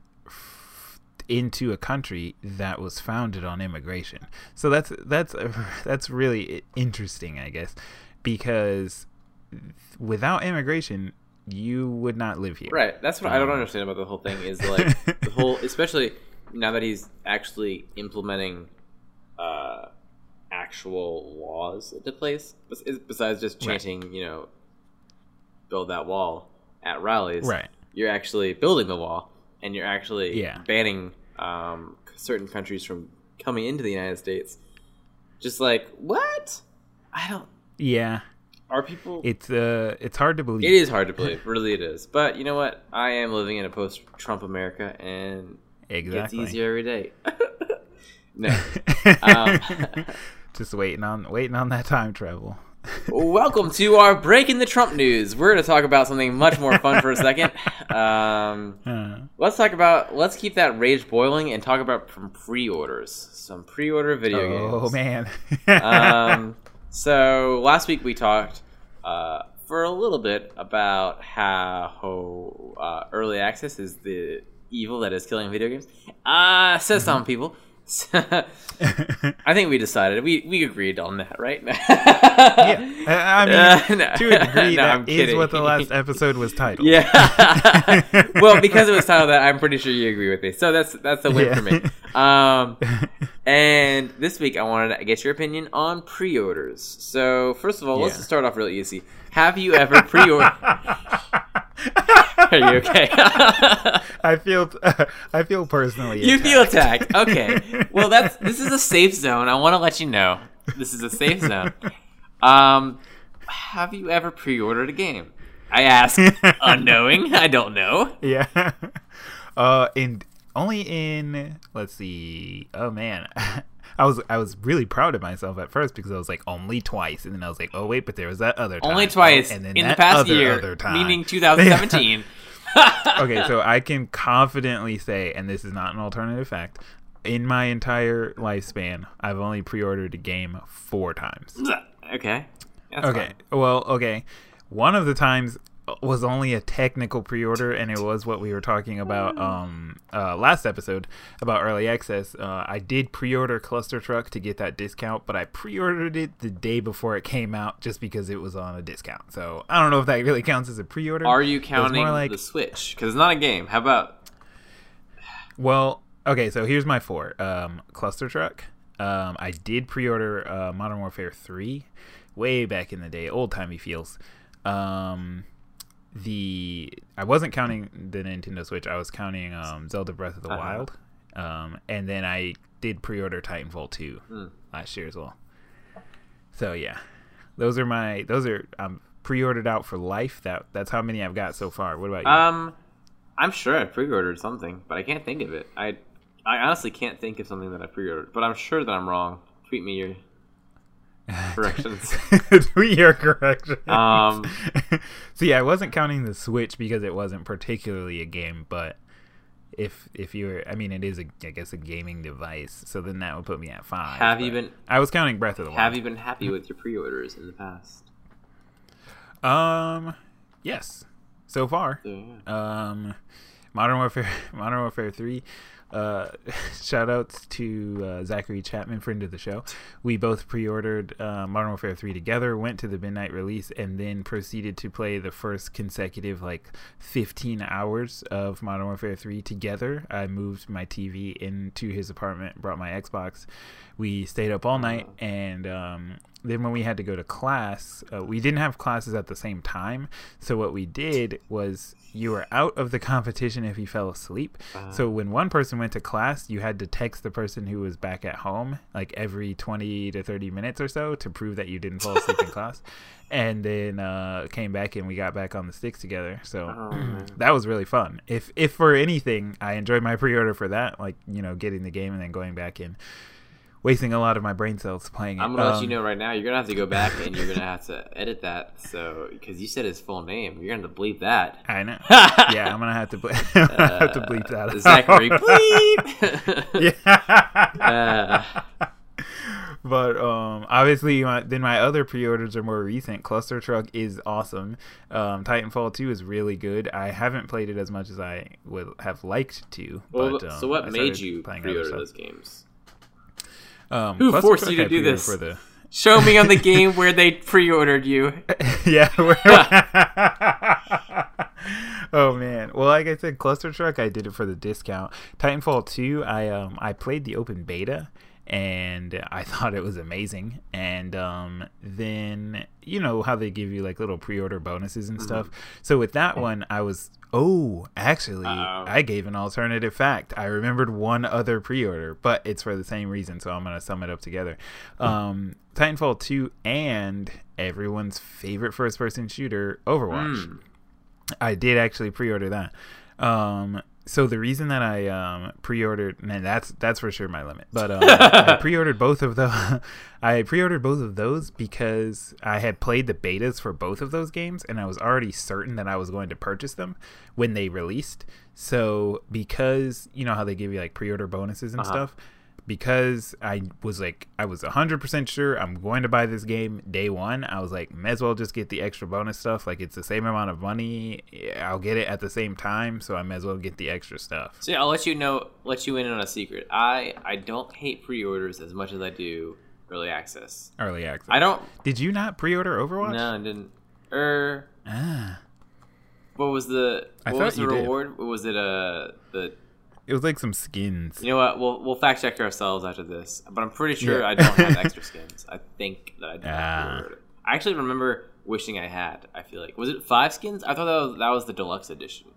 into a country that was founded on immigration. So that's that's that's really interesting, I guess, because without immigration, you would not live here. Right. That's what I don't Um, understand about the whole thing is like the whole, especially now that he's actually implementing uh, actual laws into place, besides just Right. chanting, you know, build that wall at rallies. Right. You're actually building the wall, and you're actually Yeah. banning um, certain countries from coming into the United States. Just like what? I don't. Yeah. Are people? It's uh it's hard to believe. It is hard to believe, really it is. But you know what? I am living in a post-Trump America, and it gets easier every day. no. Um, Just waiting on waiting on that time travel. Welcome to our breaking the Trump news. We're going to talk about something much more fun for a second. Um, Uh, let's talk about. Let's keep that rage boiling and talk about some pre-orders. Some pre-order video oh games. Oh man. um, so last week we talked uh, for a little bit about how uh, early access is the evil that is killing video games. Uh, says some people. I think we decided we we agreed on that, right? yeah. I mean, Uh, no. to a degree, No, that I'm is what the last episode was titled. Yeah. well, because it was titled that, I'm pretty sure you agree with me. So that's that's a win Yeah. for me. Um, and this week I wanted to get your opinion on pre-orders. So first of all, let's just start off really easy. Have you ever pre-ordered? Are you okay? I feel I feel personally. you feel attacked. attacked. Okay. Well, that's this is a safe zone. I want to let you know this is a safe zone. Um, have you ever pre-ordered a game? I ask, unknowing. I don't know. Yeah. Uh, in only in let's see. Oh man, I was I was really proud of myself at first because I was like only twice, and then I was like, oh wait, but there was that other time. Only twice Oh, and then in the past other, year, other time. meaning 2017. okay, so I can confidently say, and this is not an alternative fact, in my entire lifespan, I've only pre-ordered a game four times. okay. That's Okay, well, okay, one of the times was only a technical pre-order, and it was what we were talking about um uh, last episode about early access. Uh, I did pre-order Cluster Truck to get that discount, but I pre-ordered it the day before it came out just because it was on a discount. So I don't know if that really counts as a pre-order. Are you counting like the Switch? Because it's not a game. How about Well, okay, so here's my four. Um, Cluster Truck. Um, I did pre-order uh, Modern Warfare 3 way back in the day, old timey feels. Um, the I wasn't counting the Nintendo Switch. I was counting um, Zelda Breath of the Uh-huh. Wild. Um, and then I did pre-order Titanfall 2 Hmm. last year as well. So yeah, those are my those are I'm pre-ordered out for life. That that's how many I've got so far. What about you? um? I'm sure I pre-ordered something, but I can't think of it. I I honestly can't think of something that I pre-ordered, but I'm sure that I'm wrong. Tweet me your corrections. Tweet your corrections. Um, so yeah, I wasn't counting the Switch because it wasn't particularly a game, but if if you were, I mean, it is a, I guess, a gaming device. So then that would put me at five. Have you been I was counting Breath of the Wild. Have you been happy with your pre-orders in the past? Um, yes, so far. Yeah. Um, Modern Warfare, Modern Warfare Three. Uh, shout outs to uh, Zachary Chapman, friend of the show. We both pre-ordered uh, Modern Warfare Three together, went to the midnight release, and then proceeded to play the first consecutive like 15 hours of Modern Warfare Three together. I moved my TV into his apartment, brought my Xbox. We stayed up all night, and um, then when we had to go to class, uh, we didn't have classes at the same time. So what we did was you were out of the competition if you fell asleep. so when one person went to class, you had to text the person who was back at home like every 20 to 30 minutes or so to prove that you didn't fall asleep in class. And then uh, came back and we got back on the sticks together. So Oh, that was really fun. If if for anything, I enjoyed my pre-order for that, like you know, getting the game and then going back and wasting a lot of my brain cells playing it. I'm gonna let you Um, know right now. You're gonna have to go back and you're gonna have to edit that. So because you said his full name, you're gonna have to bleep that. I know. yeah, I'm gonna have to, ble- have to bleep that. Uh, out. Zachary bleep. yeah. uh, but um, obviously, my, then my other pre-orders are more recent. Cluster Truck is awesome. Um, Titanfall 2 is really good. I haven't played it as much as I would have liked to. Well, but, um, so what made you pre-order those games? Um, Who forced you to do this? For the Show me on the game where they pre-ordered you. yeah. oh man. Well, like I said, Cluster Truck, I did it for the discount. Titanfall 2, I um I played the open beta and I thought it was amazing. And um then you know how they give you like little pre-order bonuses and stuff. So with that one, I was oh, actually, Uh-oh. I gave an alternative fact. I remembered one other pre-order, but it's for the same reason, so I'm going to sum it up together. Um Titanfall 2 and everyone's favorite first-person shooter, Overwatch. Hmm. I did actually pre-order that. Um, so the reason that I um, pre-ordered, man, that's that's for sure my limit. But um, I pre-ordered both of the, I pre-ordered both of those because I had played the betas for both of those games, and I was already certain that I was going to purchase them when they released. So because you know how they give you like pre-order bonuses and Uh-huh. stuff. Because I was like, I was 100% sure I'm going to buy this game day one. I was like, may as well just get the extra bonus stuff. Like, it's the same amount of money. I'll get it at the same time. So I may as well get the extra stuff. So yeah, I'll let you know, let you in on a secret. I I don't hate pre-orders as much as I do early access. Early access. I don't. Did you not pre order Overwatch? No, I didn't. Er, Ah. what was the what was the you did. reward? Was it uh the? It was like some skins. You know what? We'll we'll fact check ourselves after this. But I'm pretty sure Yeah. I don't have extra skins. I think that I did. Ah. not pre-order it. I actually remember wishing I had. I feel like was it five skins? I thought that was, that was the deluxe edition.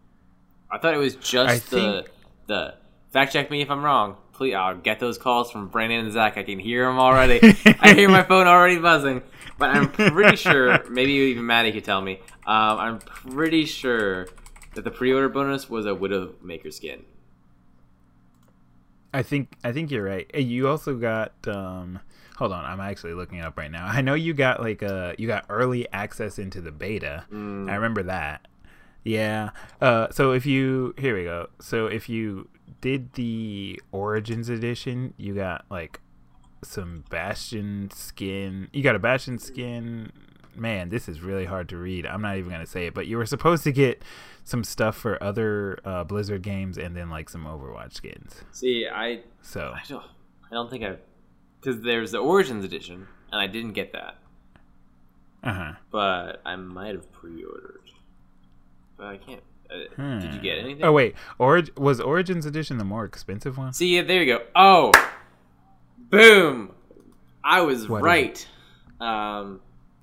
I thought it was just I the think- the fact check me if I'm wrong. Please, I'll get those calls from Brandon and Zach. I can hear them already. I hear my phone already buzzing. But I'm pretty sure, maybe even Maddie could tell me. Um, I'm pretty sure that the pre-order bonus was a Widowmaker skin. I think I think you're right. You also got um hold on, I'm actually looking it up right now. I know you got like uh you got early access into the beta. Mm. I remember that. Yeah. Uh so if you here we go. So if you did the Origins edition, you got like some Bastion skin. You got a Bastion skin. Man, this is really hard to read. I'm not even going to say it, but you were supposed to get some stuff for other uh, Blizzard games and then like some Overwatch skins. See, I So I don't, I don't think I, because there's the Origins edition, and I didn't get that, Uh huh. but I might have pre-ordered. But I can't. Uh, Did you get anything? Oh wait, Orig- was Origins Edition the more expensive one? See, yeah, there you go. Oh, boom! I was What right. Um,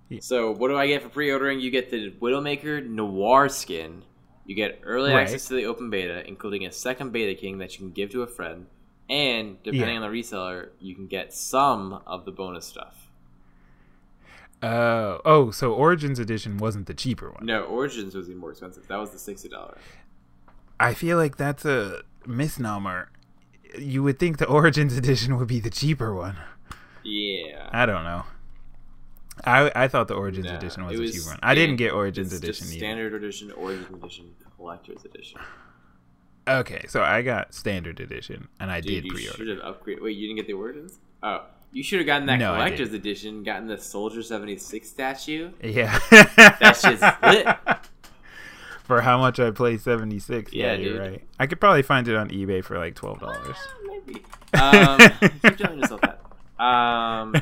Yeah. so what do I get for pre-ordering? You get the Widowmaker Noir skin. You get early Right. access to the open beta, including a second beta king that you can give to a friend, and depending Yeah. on the reseller, you can get some of the bonus stuff. Uh, oh, so Origins Edition wasn't the cheaper one. No, Origins was the more expensive. That was the sixty dollar. I feel like that's a misnomer. You would think the Origins Edition would be the cheaper one. Yeah. I don't know. I I thought the Origins Edition was was cheaper one. I didn't get Origins Edition just either. standard edition, Origins edition, collector's edition. Okay, so I got Standard Edition, and I Dude, did pre-order. should have upgraded. Wait, you didn't get the Origins? Oh, you should have gotten that No, collector's edition. Gotten the Soldier seventy six statue. Yeah, That shit's lit. For how much I play 76. Yeah, Yeah, you're dude. right. I could probably find it on eBay for like $12. Maybe. Um, keep telling yourself that. Um,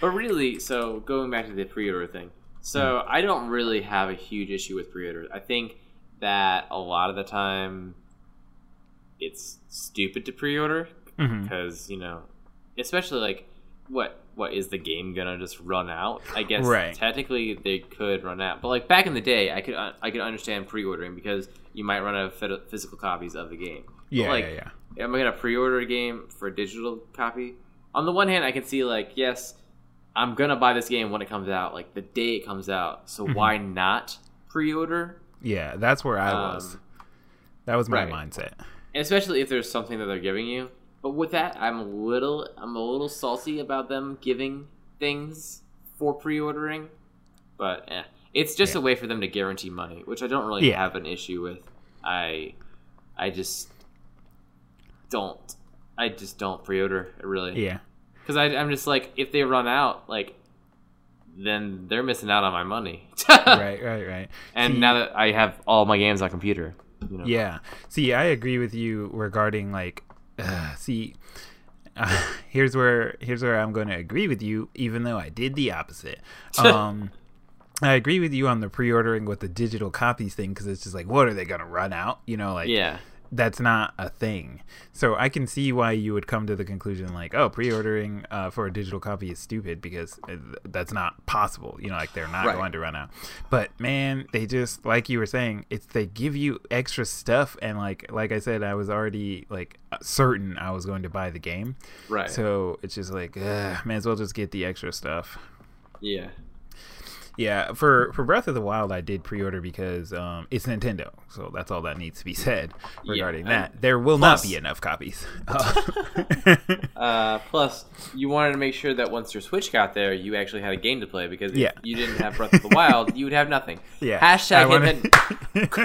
but really, so going back to the pre-order thing, so Hmm. I don't really have a huge issue with pre-orders. I think that a lot of the time, it's stupid to pre-order Mhm. because you know, especially like what what is the game gonna just run out? I guess Right. technically they could run out, but like back in the day, I could uh, I could understand pre-ordering because you might run out of physical copies of the game. But, Yeah, like, yeah, yeah. am I gonna pre-order a game for a digital copy? On the one hand, I can see like, yes, I'm gonna buy this game when it comes out, like the day it comes out. So Mm-hmm. why not pre-order? Yeah, that's where I was. Um, That was my right. mindset. And especially if there's something that they're giving you. But with that, I'm a little, I'm a little salty about them giving things for pre-ordering. But eh, it's just Yeah. a way for them to guarantee money, which I don't really Yeah. have an issue with. I, I just don't, I just don't pre-order really. Yeah. Because I'm just like, if they run out, like, then they're missing out on my money. right, right, right. And See, now that I have all my games on computer, you know. Yeah. See, I agree with you regarding like uh, see uh, here's where here's where I'm going to agree with you even though I did the opposite. Um I agree with you on the pre-ordering with the digital copies thing cuz it's just like what are they going to run out? You know like yeah, that's not a thing. So I can see why you would come to the conclusion like, oh, pre-ordering uh, for a digital copy is stupid because uh, that's not possible. You know, like they're not Right. going to run out. But man, they just like you were saying, it's they give you extra stuff, and like like I said, I was already like certain I was going to buy the game. right. So it's just like, ugh, may as well just get the extra stuff. yeah, Yeah, for for Breath of the Wild, I did pre-order because um, it's Nintendo, so that's all that needs to be said regarding and that. There will plus- not be enough copies. Uh, Uh, plus, you wanted to make sure that once your Switch got there, you actually had a game to play because Yeah. if you didn't have Breath of the Wild, you would have nothing. Yeah, Hashtag wanna-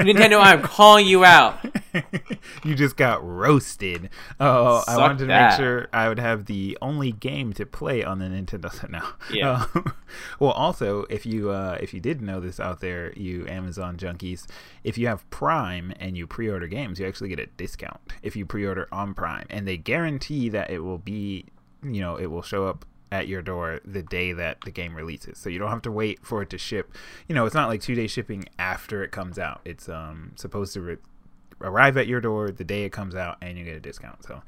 Nintendo, I'm calling you out. you just got roasted. Oh, I Suck wanted to that. make sure I would have the only game to play on the Nintendo. No. Yeah. Uh, well, also, if you uh, if you didn't know this out there, you Amazon junkies, if you have Prime and you pre-order games, you actually get a discount if you pre-order on Prime, and they guarantee that it will be, you know, it will show up at your door the day that the game releases. So you don't have to wait for it to ship. You know, it's not like two day shipping after it comes out. It's um supposed to re- arrive at your door the day it comes out, and you get a discount. So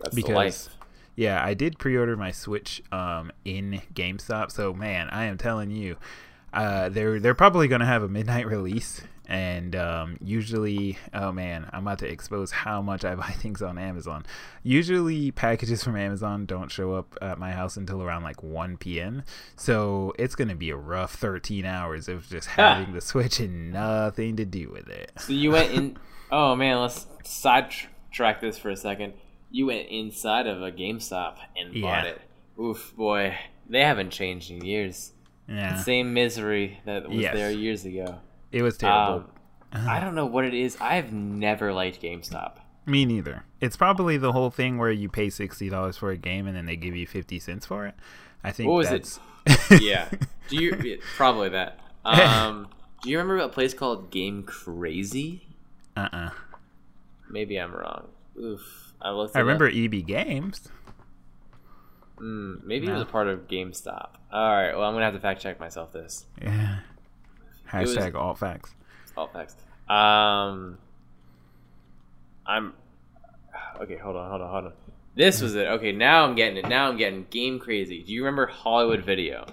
That's Because- yeah, I did pre-order my Switch um, in GameStop. So man, I am telling you, uh, they're they're probably gonna have a midnight release. And um, usually, oh man, I'm about to expose how much I buy things on Amazon. Usually, packages from Amazon don't show up at my house until around like 1 p.m. So it's gonna be a rough 13 hours of just having the Switch and nothing to do with it. So you went in. Oh man, let's sidetrack this for a second. You went inside of a GameStop and bought Yeah. it. Oof, boy, they haven't changed in years. Yeah, Same misery that was Yes. there years ago. it was terrible. Um, I don't know what it is. I've never liked GameStop. Me neither. It's probably the whole thing where you pay sixty dollars for a game and then they give you fifty cents for it. I think What was it? Yeah. Do you probably that? Um, do you remember a place called Game Crazy? Uh uh Maybe I'm wrong. Oof. I looked. I remember Up. EB Games. Mm, maybe it was a part of GameStop. All right. Well, I'm gonna have to fact check myself. This. Yeah. was- Hashtag all facts. all facts. Um, I'm okay. Hold on, hold on, hold on. This was it. Okay, now I'm getting it. Now I'm getting game crazy. Do you remember Hollywood Video?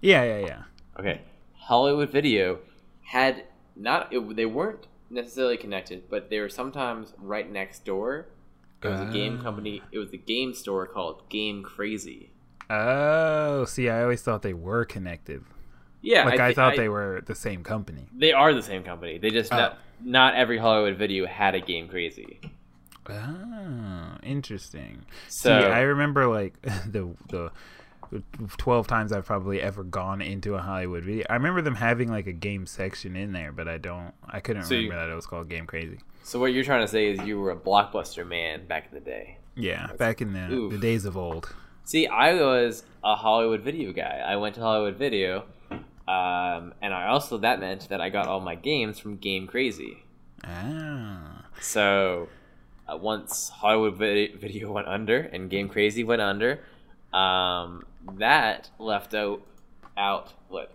Yeah, yeah, yeah. Okay, Hollywood Video had not. It, they weren't necessarily connected, but they were sometimes right next door. It was a game Ah. company. It was a game store called Game Crazy. Oh, see, I always thought they were connected. Yeah, Like I, thi- thought they were the same company. They are the same company. They just Oh. not, not every Hollywood Video had a Game Crazy. Oh, interesting. So See, I remember like the the twelve times I've probably ever gone into a Hollywood video. I remember them having like a game section in there, but I don't. I couldn't So you- remember that it was called Game Crazy. So what you're trying to say is you were a blockbuster man back in the day. Yeah, back in the Oof. the days of old. See, I was a Hollywood Video guy. I went to Hollywood Video, um, and I also that meant that I got all my games from Game Crazy. Ah, So uh, once Hollywood Video went under and Game Crazy went under, um, that left out out what?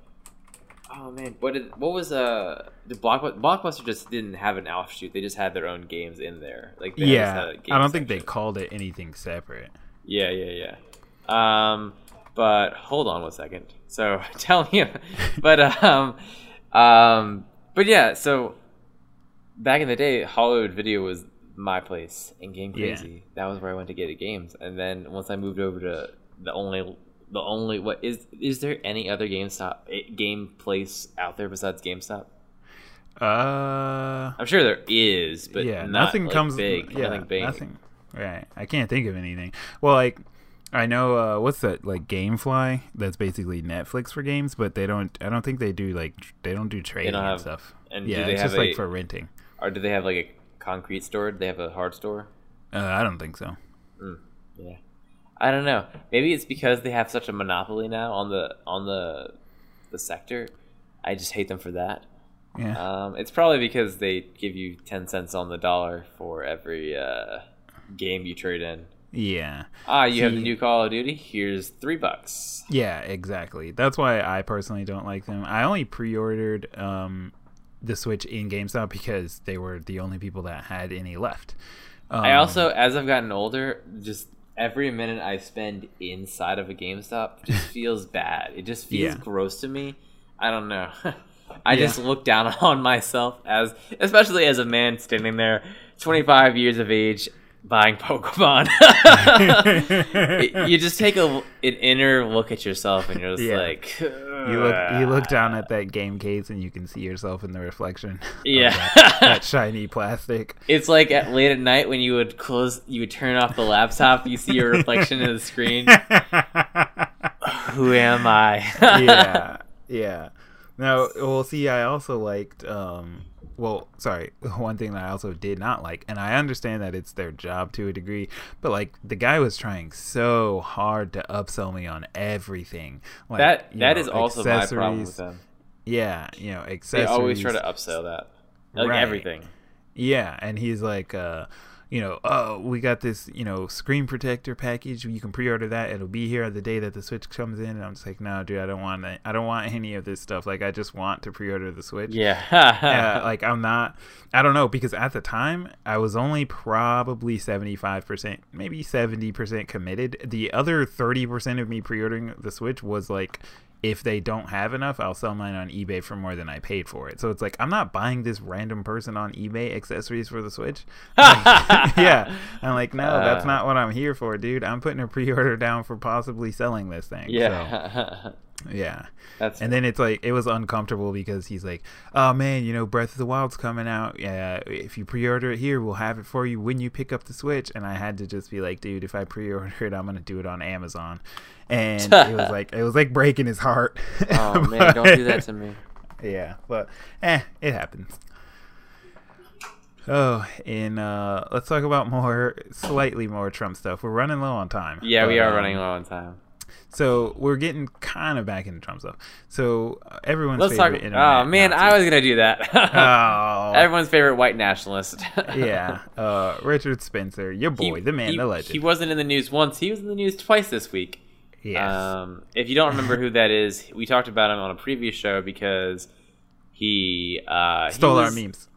Oh man, what did what was uh the Blockbuster? Blockbuster just didn't have an offshoot. They just had their own games in there. Like they just had yeah. I don't think they called it anything separate. Yeah, yeah, yeah. Um, but hold on one second. So tell me, but um, um, but yeah. So back in the day, Hollywood Video was my place, and Game Yeah. Crazy that was where I went to get the games. And then once I moved over to the only, the only what is is there any other GameStop eh, game place out there besides GameStop? Uh, I'm sure there is, but yeah, not, nothing like, comes. big. Yeah, nothing big. nothing. Right. I can't think of anything. Well, like I know uh, what's that like GameFly? That's basically Netflix for games, but they don't. I don't think they do like they don't do trading and have- stuff. and do yeah, they it's have just like for renting. Or do they have like a concrete store? Do they have a hard store? Uh, I don't think so. Yeah. I don't know. Maybe it's because they have such a monopoly now on the on the the sector. I just hate them for that. Yeah. Um, it's probably because they give you ten cents on the dollar for every uh, game you trade in. yeah. Ah, you have the new Call of Duty. Here's three bucks. Yeah, exactly. That's why I personally don't like them. I only pre-ordered um, the Switch in GameStop because they were the only people that had any left. Um, I also, as I've gotten older, just every minute I spend inside of a GameStop just feels bad. It just feels Yeah. gross to me. I don't know. I Yeah. just look down on myself as, especially as a man standing there, 25 years of age, buying Pokemon. It- you just take a, an inner look at yourself, and you're just Yeah. like, you look you look down at that game case and you can see yourself in the reflection. Yeah. that, that shiny plastic. It's like at late at night when you would close, you would turn off the laptop, you see your reflection in the screen. Who am I? yeah, yeah. Now, well, see, I also liked. um well, sorry. One thing that I also did not like, and I understand that it's their job to a degree, but like the guy was trying so hard to upsell me on everything. Like, that that know, is also my problem with them. Yeah, you know, accessories. They always try to upsell that, like Right. everything. Yeah, and he's like, uh, you know, oh, we got this, you know, screen protector package. You can pre-order that. It'll be here the day that the Switch comes in. And I'm just like, no, dude, I don't want that. I don't want any of this stuff. Like, I just want to pre-order the Switch. Yeah, Uh, like I'm not. I don't know because at the time I was only probably 75 percent, maybe 70 percent committed. The other 30 percent of me pre-ordering the Switch was like. If they don't have enough, I'll sell mine on eBay for more than I paid for it. So it's like I'm not buying this random person on eBay accessories for the Switch. Like, yeah, I'm like, no, that's Uh. not what I'm here for, dude. I'm putting a pre-order down for possibly selling this thing. So, yeah. That's And then it's like it was uncomfortable because he's like, "Oh man, you know, Breath of the Wild's coming out. Yeah, if you pre-order it here, we'll have it for you when you pick up the Switch." And I had to just be like, "Dude, if I pre-order it, I'm gonna do it on Amazon." And it was like it was like breaking his heart. oh man, don't do that to me. yeah, but eh, it happens. Oh, and uh, let's talk about more, slightly more Trump stuff. We're running low on time. Yeah, we are um, running low on time. So we're getting kind of back into Trump stuff. So uh, everyone's Let's talk. favorite Oh man, Nazi- I was gonna do that. Oh, Everyone's favorite white nationalist. yeah. Uh, Richard Spencer, your boy, He- the man, he, the legend. He wasn't in the news once. He was in the news twice this week. yes. Um, if you don't remember who that is, we talked about him on a previous show because he uh, he Stole our memes.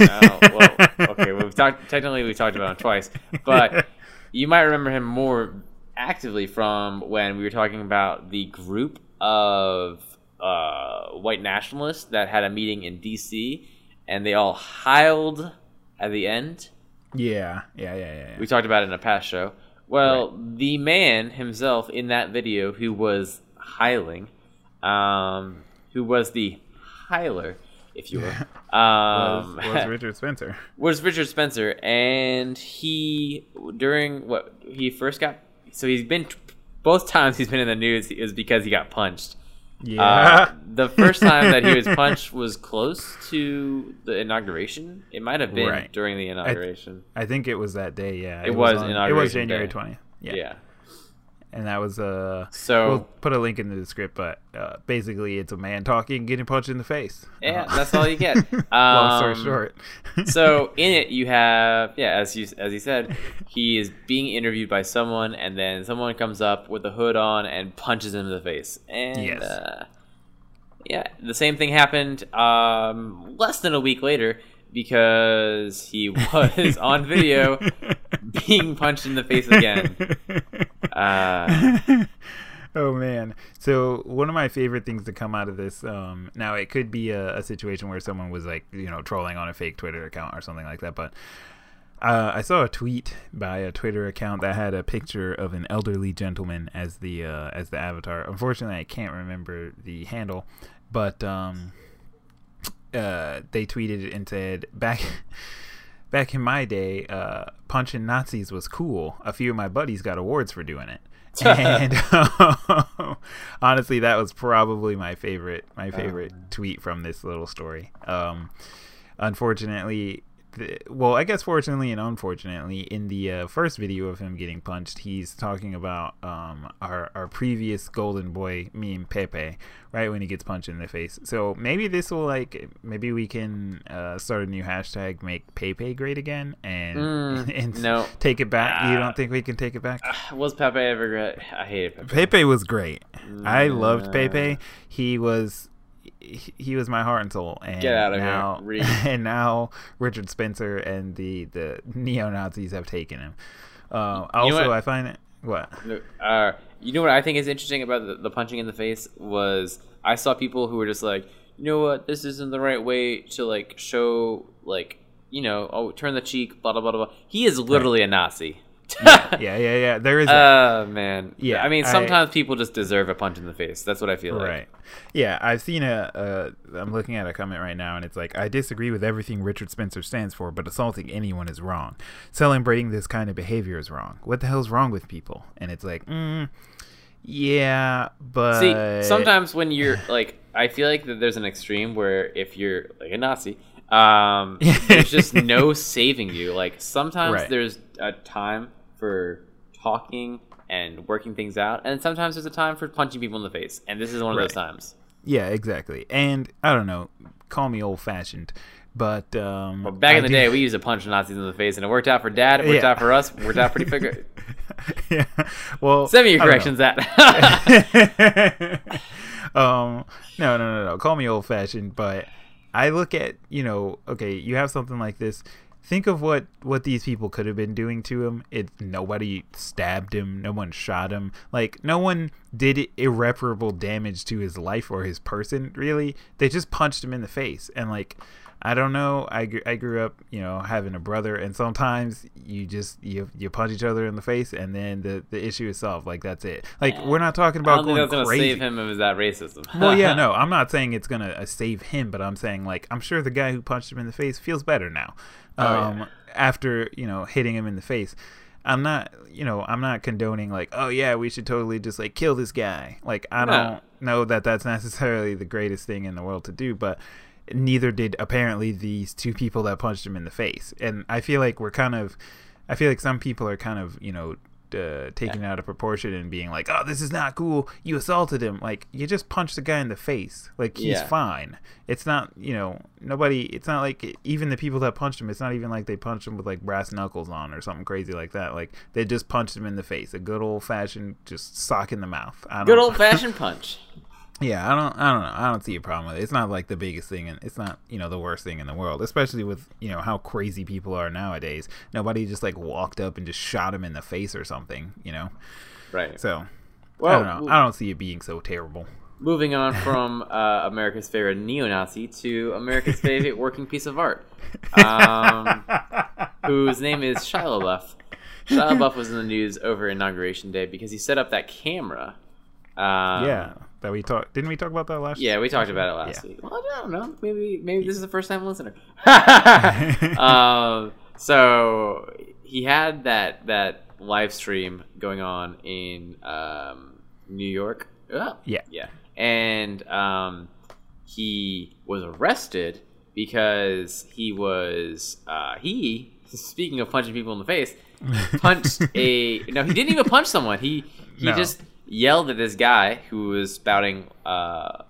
Oh, well, okay. Well, we've talked. Technically, we talked about him twice, but you might remember him more actively from when we were talking about the group of uh, white nationalists that had a meeting in D.C. and they all hiled at the end. yeah, yeah, yeah, yeah. yeah. We talked about it in a past show. Well, the man himself in that video who was hiling, um, who was the hiler, if you will, um, was, was Richard Spencer. was Richard Spencer, and he during what he first got. So he's been both times he's been in the news is because he got punched. Yeah. Uh, the first time that he was punched was close to the inauguration. It might have been Right. during the inauguration. I think it was that day. Yeah, It was on- It was January twentieth. Yeah. yeah. And that was uh. So we'll put a link in the script, but uh, basically it's a man talking, getting punched in the face. yeah, Uh, that's all you get. Long story Um, short. so in it you have yeah as you as you said he is being interviewed by someone and then someone comes up with a hood on and punches him in the face and Yes. uh, yeah the same thing happened um, less than a week later because he was on video being punched in the face again uh, oh man so one of my favorite things to come out of this um now it could be a, a situation where someone was like you know trolling on a fake twitter account or something like that but uh, I saw a tweet by a Twitter account that had a picture of an elderly gentleman as the uh, as the avatar. Unfortunately, I can't remember the handle, but um, uh, they tweeted and said back back in my day, uh, punching Nazis was cool. A few of my buddies got awards for doing it. and honestly, that was probably my favorite my favorite tweet from this little story. Um, unfortunately, the, well, I guess fortunately and unfortunately, in the uh, first video of him getting punched, he's talking about um, our our previous golden boy meme Pepe, right when he gets punched in the face. So maybe this will like maybe we can uh, start a new hashtag, make Pepe great again, and Mm, and no. take it back. you Ah. don't think we can take it back? Was Pepe ever great? I hated Pepe. Pepe was great. I loved Pepe. He was he, was my heart and soul. And Get outta here, now, Reed. And now Richard Spencer and the the neo Nazis have taken him. Uh, also? I find it what Uh, you know what I think is interesting about the, the punching in the face was I saw people who were just like, you know what, this isn't the right way to like show like you know, oh turn the cheek, blah blah blah blah. He is literally a Nazi. Yeah yeah yeah there is a, Oh man. Yeah, I mean I- sometimes people just deserve a punch in the face. That's what I feel like. right yeah I've seen a uh, I'm looking at a comment right now and it's like I disagree with everything Richard Spencer stands for but assaulting anyone is wrong celebrating this kind of behavior is wrong what the hell's wrong with people and it's like mm, yeah but See, sometimes when you're like, I feel like that there's an extreme where if you're like a Nazi, um, there's just no saving you. Like sometimes Right. there's a time for talking and working things out, and sometimes there's a time for punching people in the face, and this is one of those times. Yeah, exactly. And I don't know, call me old fashioned, but um But back I in the do- day, we used to punch Nazis in the face, and it worked out for Dad. It worked Yeah. out for us. Worked out pretty good. yeah. Well, Send me your corrections. That um no, no, no, no. Call me old fashioned, but I look at, you know, okay, you have something like this. Think of what what these people could have been doing to him. It nobody stabbed him, no one shot him. Like no one did irreparable damage to his life or his person, really. They just punched him in the face and like I don't know. I, I grew up, you know, having a brother, and sometimes you just you you punch each other in the face, and then the, the issue is solved. Like that's it. Like we're not talking I about going that's crazy. save him of that racism. well, yeah, no, I'm not saying it's gonna uh, save him, but I'm saying like I'm sure the guy who punched him in the face feels better now. Oh, Um, yeah. after you know hitting him in the face. I'm not, you know, I'm not condoning like, oh yeah, we should totally just like kill this guy. Like I No. don't know that that's necessarily the greatest thing in the world to do, but neither did apparently these two people that punched him in the face. And I feel like we're kind of, I feel like some people are kind of, you know, uh, taking it out of proportion and being like, "Oh, this is not cool. You assaulted him. Like you just punched the guy in the face. Like he's Yeah. fine. It's not, you know, nobody. It's not like even the people that punched him. It's not even like they punched him with like brass knuckles on or something crazy like that. Like they just punched him in the face. A good old fashioned just sock in the mouth. I don't, Good old fashioned punch. yeah, I don't, I don't know. I don't see a problem with it. It's not like the biggest thing, and it's not, you know, the worst thing in the world. Especially with, you know, how crazy people are nowadays. Nobody just like walked up and just shot him in the face or something, you know. Right. So I Well, don't know. I don't see it being so terrible. Moving on from uh, America's favorite neo-Nazi to America's favorite working piece of art, um, whose name is Shia LaBeouf. Shia LaBeouf was in the news over inauguration day because he set up that camera. Um, yeah, that we talked. Didn't we talk about that last? Yeah, we talked about it last Yeah. week. Well, I don't know. Maybe maybe this is the first time listener. um, so he had that that live stream going on in um, New York. Oh, Yeah. yeah, and um, he was arrested because he was uh, he. Speaking of punching people in the face, punched a no. He didn't even punch someone. He he No. just yelled at this guy who was spouting uh,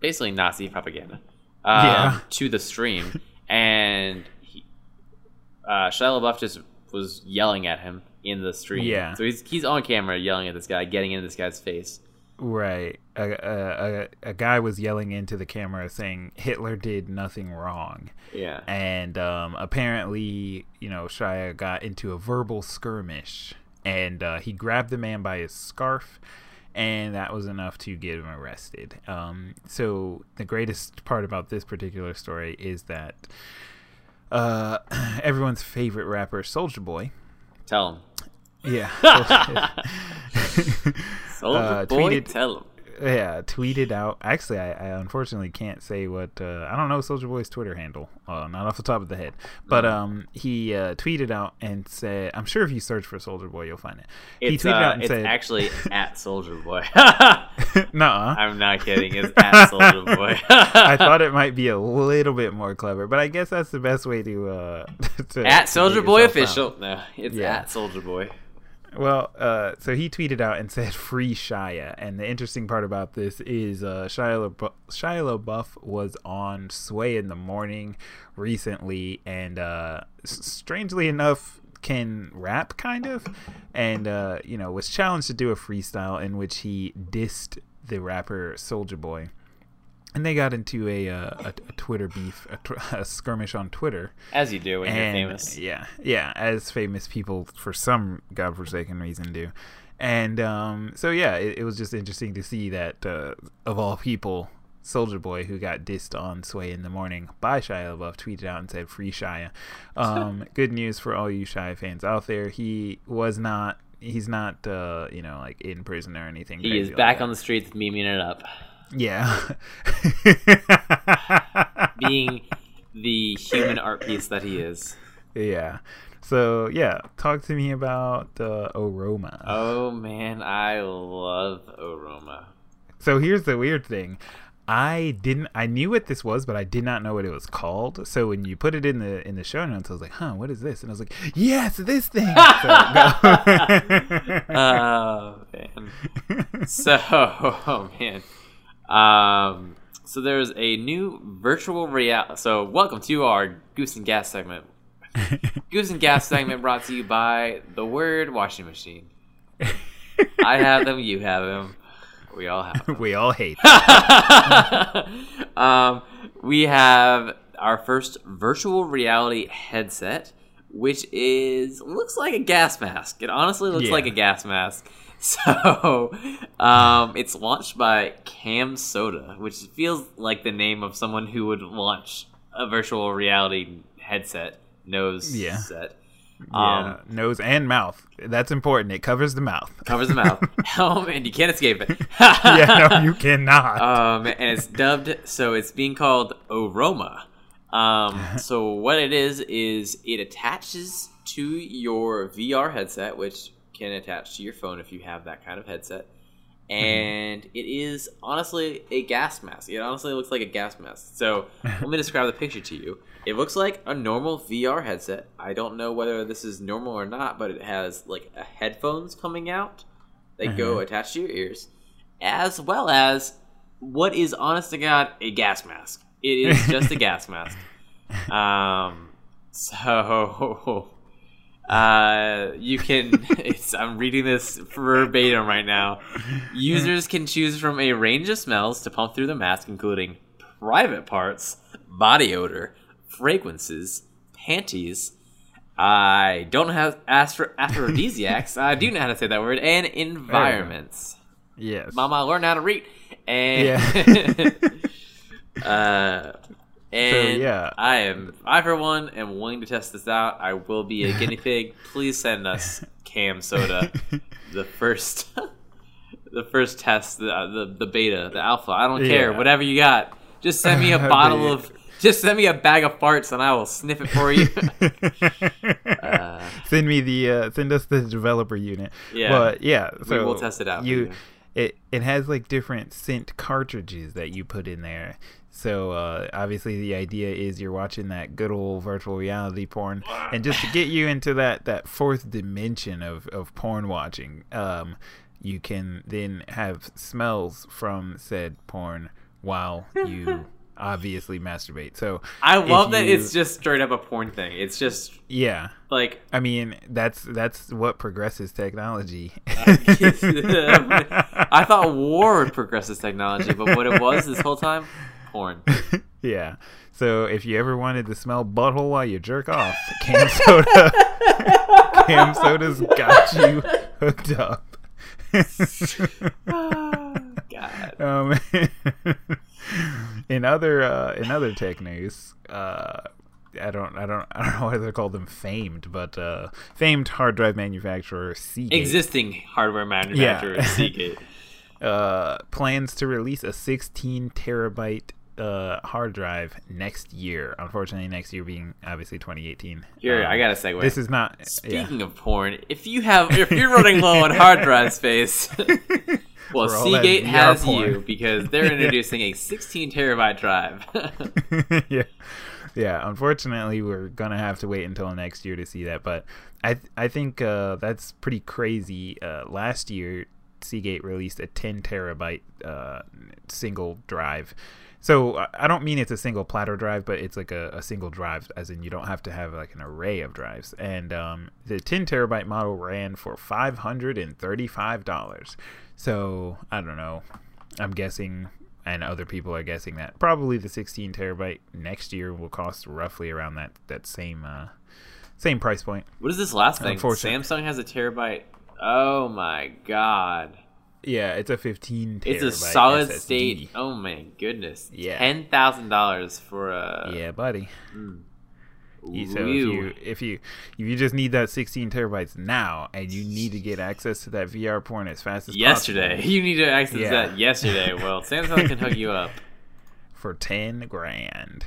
basically Nazi propaganda um, Yeah. to the stream, and he, uh, Shia LaBeouf just was yelling at him in the stream. Yeah. So he's he's on camera yelling at this guy, getting into this guy's face. Right. A, a, a, a guy was yelling into the camera saying Hitler did nothing wrong. Yeah. and um, apparently, you know, Shia got into a verbal skirmish, and uh, he grabbed the man by his scarf, and that was enough to get him arrested. Um, so the greatest part about this particular story is that uh, everyone's favorite rapper, Soulja Boy, Tell him. yeah, Soldier Uh, boy, tweeted- tell him. Yeah, tweeted out. Actually, I, I unfortunately can't say what. Uh, I don't know Soulja Boy's Twitter handle, uh, not off the top of the head. But um, he uh, tweeted out and said, "I'm sure if you search for Soulja Boy, you'll find it." It's, he tweeted uh, out and it's said, actually at Soulja Boy. "Nuh-uh." I'm not kidding. It's at Soulja Boy. I thought it might be a little bit more clever, but I guess that's the best way to uh to, at Soulja Boy official. found. No, it's Yeah. at Soulja Boy. Well, uh, so he tweeted out and said "Free Shia," and the interesting part about this is uh, Shia, LaBeouf, Shia LaBeouf was on Sway in the Morning recently, and uh, strangely enough, can rap kind of, and uh, you know was challenged to do a freestyle in which he dissed the rapper Soulja Boy. And they got into a, uh, a, a Twitter beef, a, tw- a skirmish on Twitter. As you do when you're And, famous. Yeah, yeah, as famous people for some godforsaken reason do. And um, so yeah, it, it was just interesting to see that uh, of all people, Soulja Boy, who got dissed on Sway in the Morning by Shia LaBeouf, tweeted out and said "Free Shia." Um, good news for all you Shia fans out there. He was not. He's not, uh, you know, like in prison or anything. He is back that. on the streets memeing it up. Yeah. Being the human art piece that he is. yeah. So yeah, talk to me about uh, OhRoma. Oh man, I love OhRoma. So here's the weird thing. I didn't I knew what this was, but I did not know what it was called. So when you put it in the in the show notes, I was like, huh, what is this? And I was like, Yes, this thing. So. Oh man. So, oh man. Um, so there's a new virtual reality. So, welcome to our Goose and Gas segment. Goose and Gas segment brought to you by the Word Washing Machine. I have them. You have them. We all have them. we all hate. um, we have our first virtual reality headset, which is looks like a gas mask. It honestly looks Yeah. like a gas mask. So, um, it's launched by Cam Soda, which feels like the name of someone who would launch a virtual reality headset nose Yeah. set. Yeah, Um, nose and mouth. That's important. It covers the mouth. covers the mouth, um, and you can't escape it. yeah, no, you cannot. um, and it's dubbed so it's being called OhRoma. Um, so what it is is it attaches to your VR headset, which can attach to your phone if you have that kind of headset. And it is honestly a gas mask. It honestly looks like a gas mask. So let me describe the picture to you. It looks like a normal VR headset. I don't know whether this is normal or not, but it has like a headphones coming out that go attached to your ears, as well as what is honest to God a gas mask. It is just a gas mask. Um, so uh, you can. It's, I'm reading this verbatim right now. Users can choose from a range of smells to pump through the mask, including private parts, body odor, fragrances, panties. I don't have ask for aphrodisiacs. I do know how to say that word, and environments. yes. Mama, learn how to read. And Yeah. uh, and yeah. I am I for one am willing to test this out. I will be a guinea pig. Please send us Cam Soda, the first, the first test, the the, the beta, the alpha. I don't care, Yeah. whatever you got. Just send me a bottle of. Just send me a bag of farts and I will sniff it for you. Uh, send me the uh, send us the developer unit. Yeah. but yeah, so we'll test it out You, you. it it has like different scent cartridges that you put in there. So uh, obviously the idea is you're watching that good old virtual reality porn, and just to get you into that that fourth dimension of of porn watching, um, you can then have smells from said porn while you obviously masturbate. So I love that it's just straight up a porn thing. It's just yeah. like I mean, that's that's what progresses technology. I thought war would progress this technology, but what it was this whole time, porn. yeah. So if you ever wanted to smell butthole while you jerk off, cam soda, cam soda's got you hooked up. God. um, in other uh, in other tech news, uh, I don't I don't I don't know why they call them famed, but uh, famed hard drive manufacturer Seagate. Existing hardware manufacturer Yeah. Seagate. uh, plans to release a 16 terabyte uh, hard drive next year. Unfortunately, next year being obviously 2018. Here, Um, I got a segue. This is not. yeah. Speaking of porn, if you have, if you're running low on hard drive space, well, For all that Seagate has porn. you because they're introducing a 16 terabyte drive. yeah, yeah. Unfortunately, we're gonna have to wait until next year to see that. But I th- I think uh, that's pretty crazy. Uh, last year, Seagate released a 10 terabyte uh, single drive. So I- don't mean it's a single platter drive, but it's like a, a single drive, as in you don't have to have like an array of drives. And um, the 10 terabyte model ran for five hundred and thirty-five dollars. So I don't know. I'm guessing, and other people are guessing that probably the 16 terabyte next year will cost roughly around that that same uh, same price point. what is this last thing? Samsung has a terabyte. Oh my god. Yeah, it's a 15 terabyte. It's a solid SSD. state. Oh my goodness. Yeah. Ten thousand dollars for a. Yeah, buddy. Hmm. Ooh. So if you if you if you just need that 16 terabytes now, and you need to get access to that VR porn as fast as yesterday, possible you need to access Yeah. that yesterday. Well, Samsung can hook you up. for 10 grand,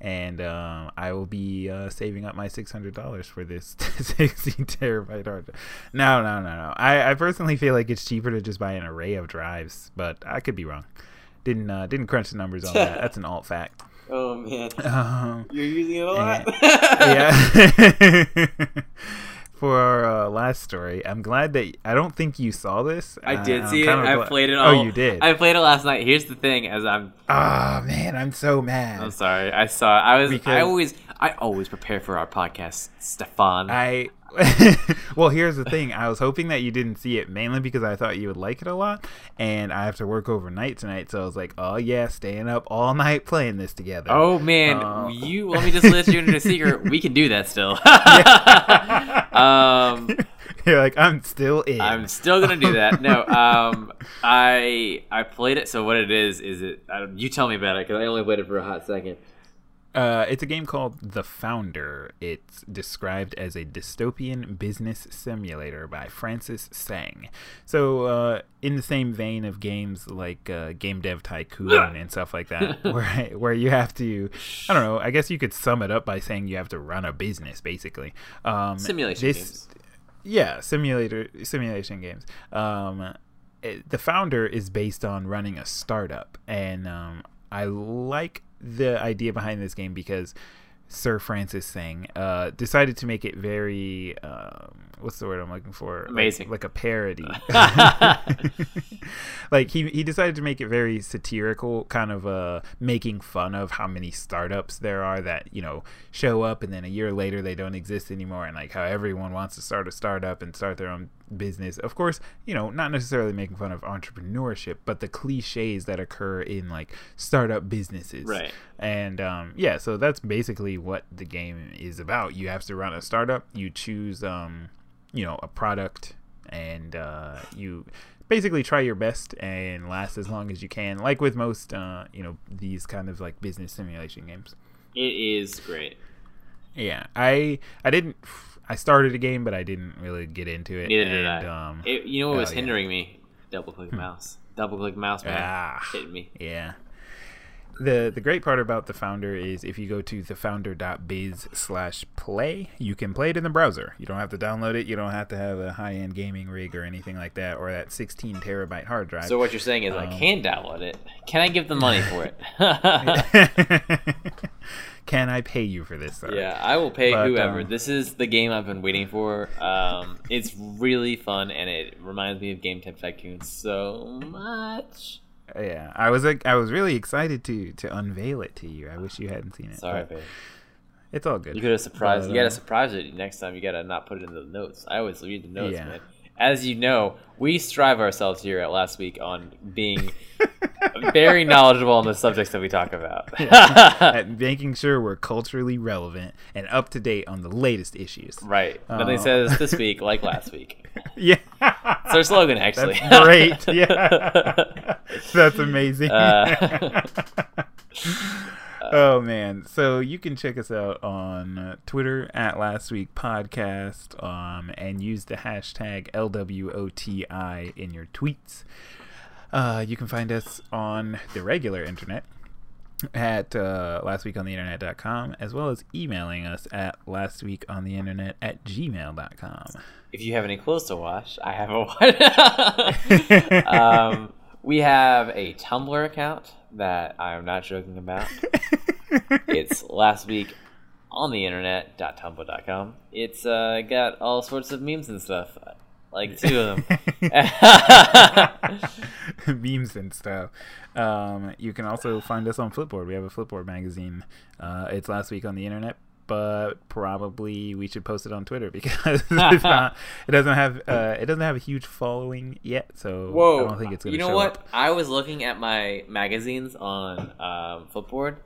and um, I will be uh, saving up my 600 dollars for this 16 terabyte hard. drive. No, no, no, no. I, I personally feel like it's cheaper to just buy an array of drives, but I could be wrong. Didn't uh, didn't crunch the numbers on that. That's an alt fact. Oh man, Um, you're using it a lot. yeah. For our uh, last story, I'm glad that I don't think you saw this. I Uh, did see it. I played it. Oh, you did. I played it last night. Here's the thing: as I'm, Ah man, I'm so mad. I'm sorry. I saw. It. I was. I always. I always prepare for our podcast, Stefan. I well, here's the thing. I was hoping that you didn't see it mainly because I thought you would like it a lot, and I have to work overnight tonight, so I was like, oh yeah, staying up all night playing this together. Oh man, Oh. you let me just let you into a secret. We can do that still. um, You're like, I'm still in. I'm still gonna do that. No, um, I I played it. So what it is is it? You tell me about it because I only played it for a hot second. Uh, it's a game called The Founder. It's described as a dystopian business simulator by Francis Tseng. So, uh, in the same vein of games like uh, Game Dev Tycoon and stuff like that, where where you have to, I don't know, I guess you could sum it up by saying you have to run a business, basically. Um, Simulation this- games. yeah, simulator simulation games. Um, it, the founder is based on running a startup, and um, I like the idea behind this game because Sir Francis Tseng uh, decided to make it very um, what's the word I'm looking for? Like- Amazing. like, a parody. like he he decided to make it very satirical, kind of uh making fun of how many startups there are that you know show up and then a year later they don't exist anymore, and like how everyone wants to start a startup and start their own business. Of course, you know, not necessarily making fun of entrepreneurship, but the cliches that occur in like startup businesses. Right. And um, yeah, so that's basically what the game is about. You have to run a startup. You choose, um, you know, a product, and uh, you basically try your best and last as long as you can. Like with most, uh, you know, these kind of like business simulation games. It is great. Yeah, I I didn't. I started a game, but I didn't really get into it. Neither did I. Um, It- you know what was oh, yeah. Hmm. hindering me? Double click mouse. Double click mouse, man. Ah. Hitting me. Yeah. The the great part about the founder is if you go to thefounder.biz slash play, you can play it in the browser. You don't have to download it. You don't have to have a high end gaming rig or anything like that, or that 16 terabyte hard drive. So what you're saying is I Um, can download it. Can I give the money for it? can I pay you for this? Yeah, I will pay But, whoever. um, this is the game I've been waiting for. Um, it's really fun, and it reminds me of Game Tech Tycoon so much. Yeah. I was like, I was really excited to to unveil it to you. I wish you hadn't seen it. Sorry, babe. It's all good. You could have surprised. But, you gotta uh, surprise it next time. You gotta not put it in the notes. I always read the notes, Yeah. man. As you know, we strive ourselves here at last week on being very knowledgeable on the subjects that we talk about. At making sure we're culturally relevant and up to date on the latest issues. right. Nothing Oh. says this week like last week. Yeah. It's our slogan, actually. That's great. Yeah. That's amazing. Uh, oh man. So you can check us out on uh, Twitter at Last Week Podcast, um, and use the hashtag LWOTI in your tweets. Uh, you can find us on the regular internet at uh, lastweekontheinternet.com as well as emailing us at lastweekontheinternet at gmail.com. If you have any clothes to wash, I have a one. um, we have a Tumblr account that I am not joking about. it's last week on the internet.tumblr.com. It's uh, got all sorts of memes and stuff, like two of them. memes and stuff. Um, you can also find us on Flipboard. We have a Flipboard magazine. Uh, it's last week on the internet, but probably we should post it on Twitter because it's not. It doesn't have. Uh, it doesn't have a huge following yet, so Whoa! I don't think it's going to. you know what? up. I was looking at my magazines on um, Flipboard,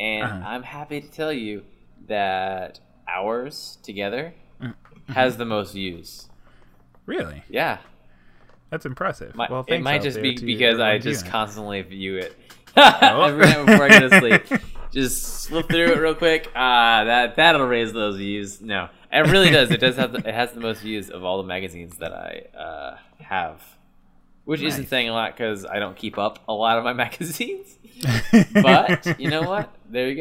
and Uh-huh. I'm happy to tell you that ours together Mm-hmm. has the most views. Really, Yeah, that's impressive. My, well, it might just be because I just constantly view it Oh. every night before I go to sleep. Just slip through it real quick. Ah, that that'll raise those views. No, it really does. It does have the, it has the most views of all the magazines that I uh, have, which isn't saying a lot because I don't keep up a lot of my magazines. but you know what? There you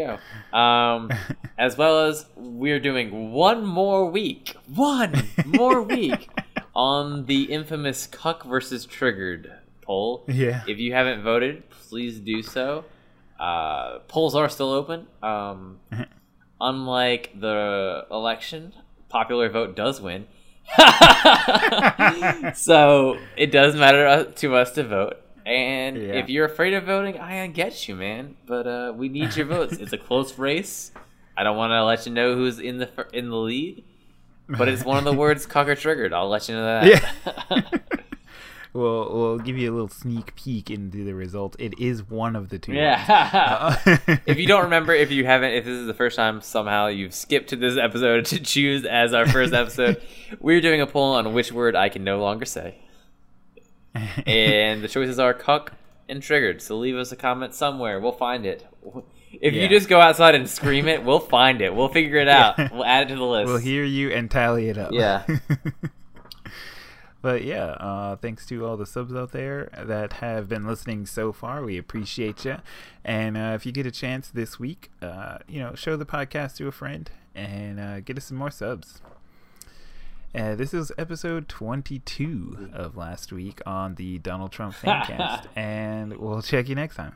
go. Um, as well as we're doing one more week, one more week on the infamous Cuck versus Triggered poll. Yeah. If you haven't voted, please do so. Uh, polls are still open. Um, unlike the election, popular vote does win. so it does matter to us to vote. And Yeah. if you're afraid of voting, I get you, man. But uh, we need your votes. It's a close race. I don't want to let you know who's in the in the lead, but it's one of the words "cocker triggered." I'll let you know that. Yeah. We'll we'll give you a little sneak peek into the results. It is one of the two. yeah. ones. Uh, if you don't remember, if you haven't, if this is the first time somehow you've skipped to this episode to choose as our first episode, we're doing a poll on which word I can no longer say. And the choices are cuck and triggered. So leave us a comment somewhere. We'll find it. If Yeah. you just go outside and scream it, we'll find it. We'll figure it out. We'll add it to the list. we'll hear you and tally it up. Yeah. But yeah, uh, thanks to all the subs out there that have been listening so far. We appreciate you. And uh, if you get a chance this week, uh, you know, show the podcast to a friend and uh, get us some more subs. Uh, this is episode 22 of last week on the Donald Trump Fancast, and we'll check you next time.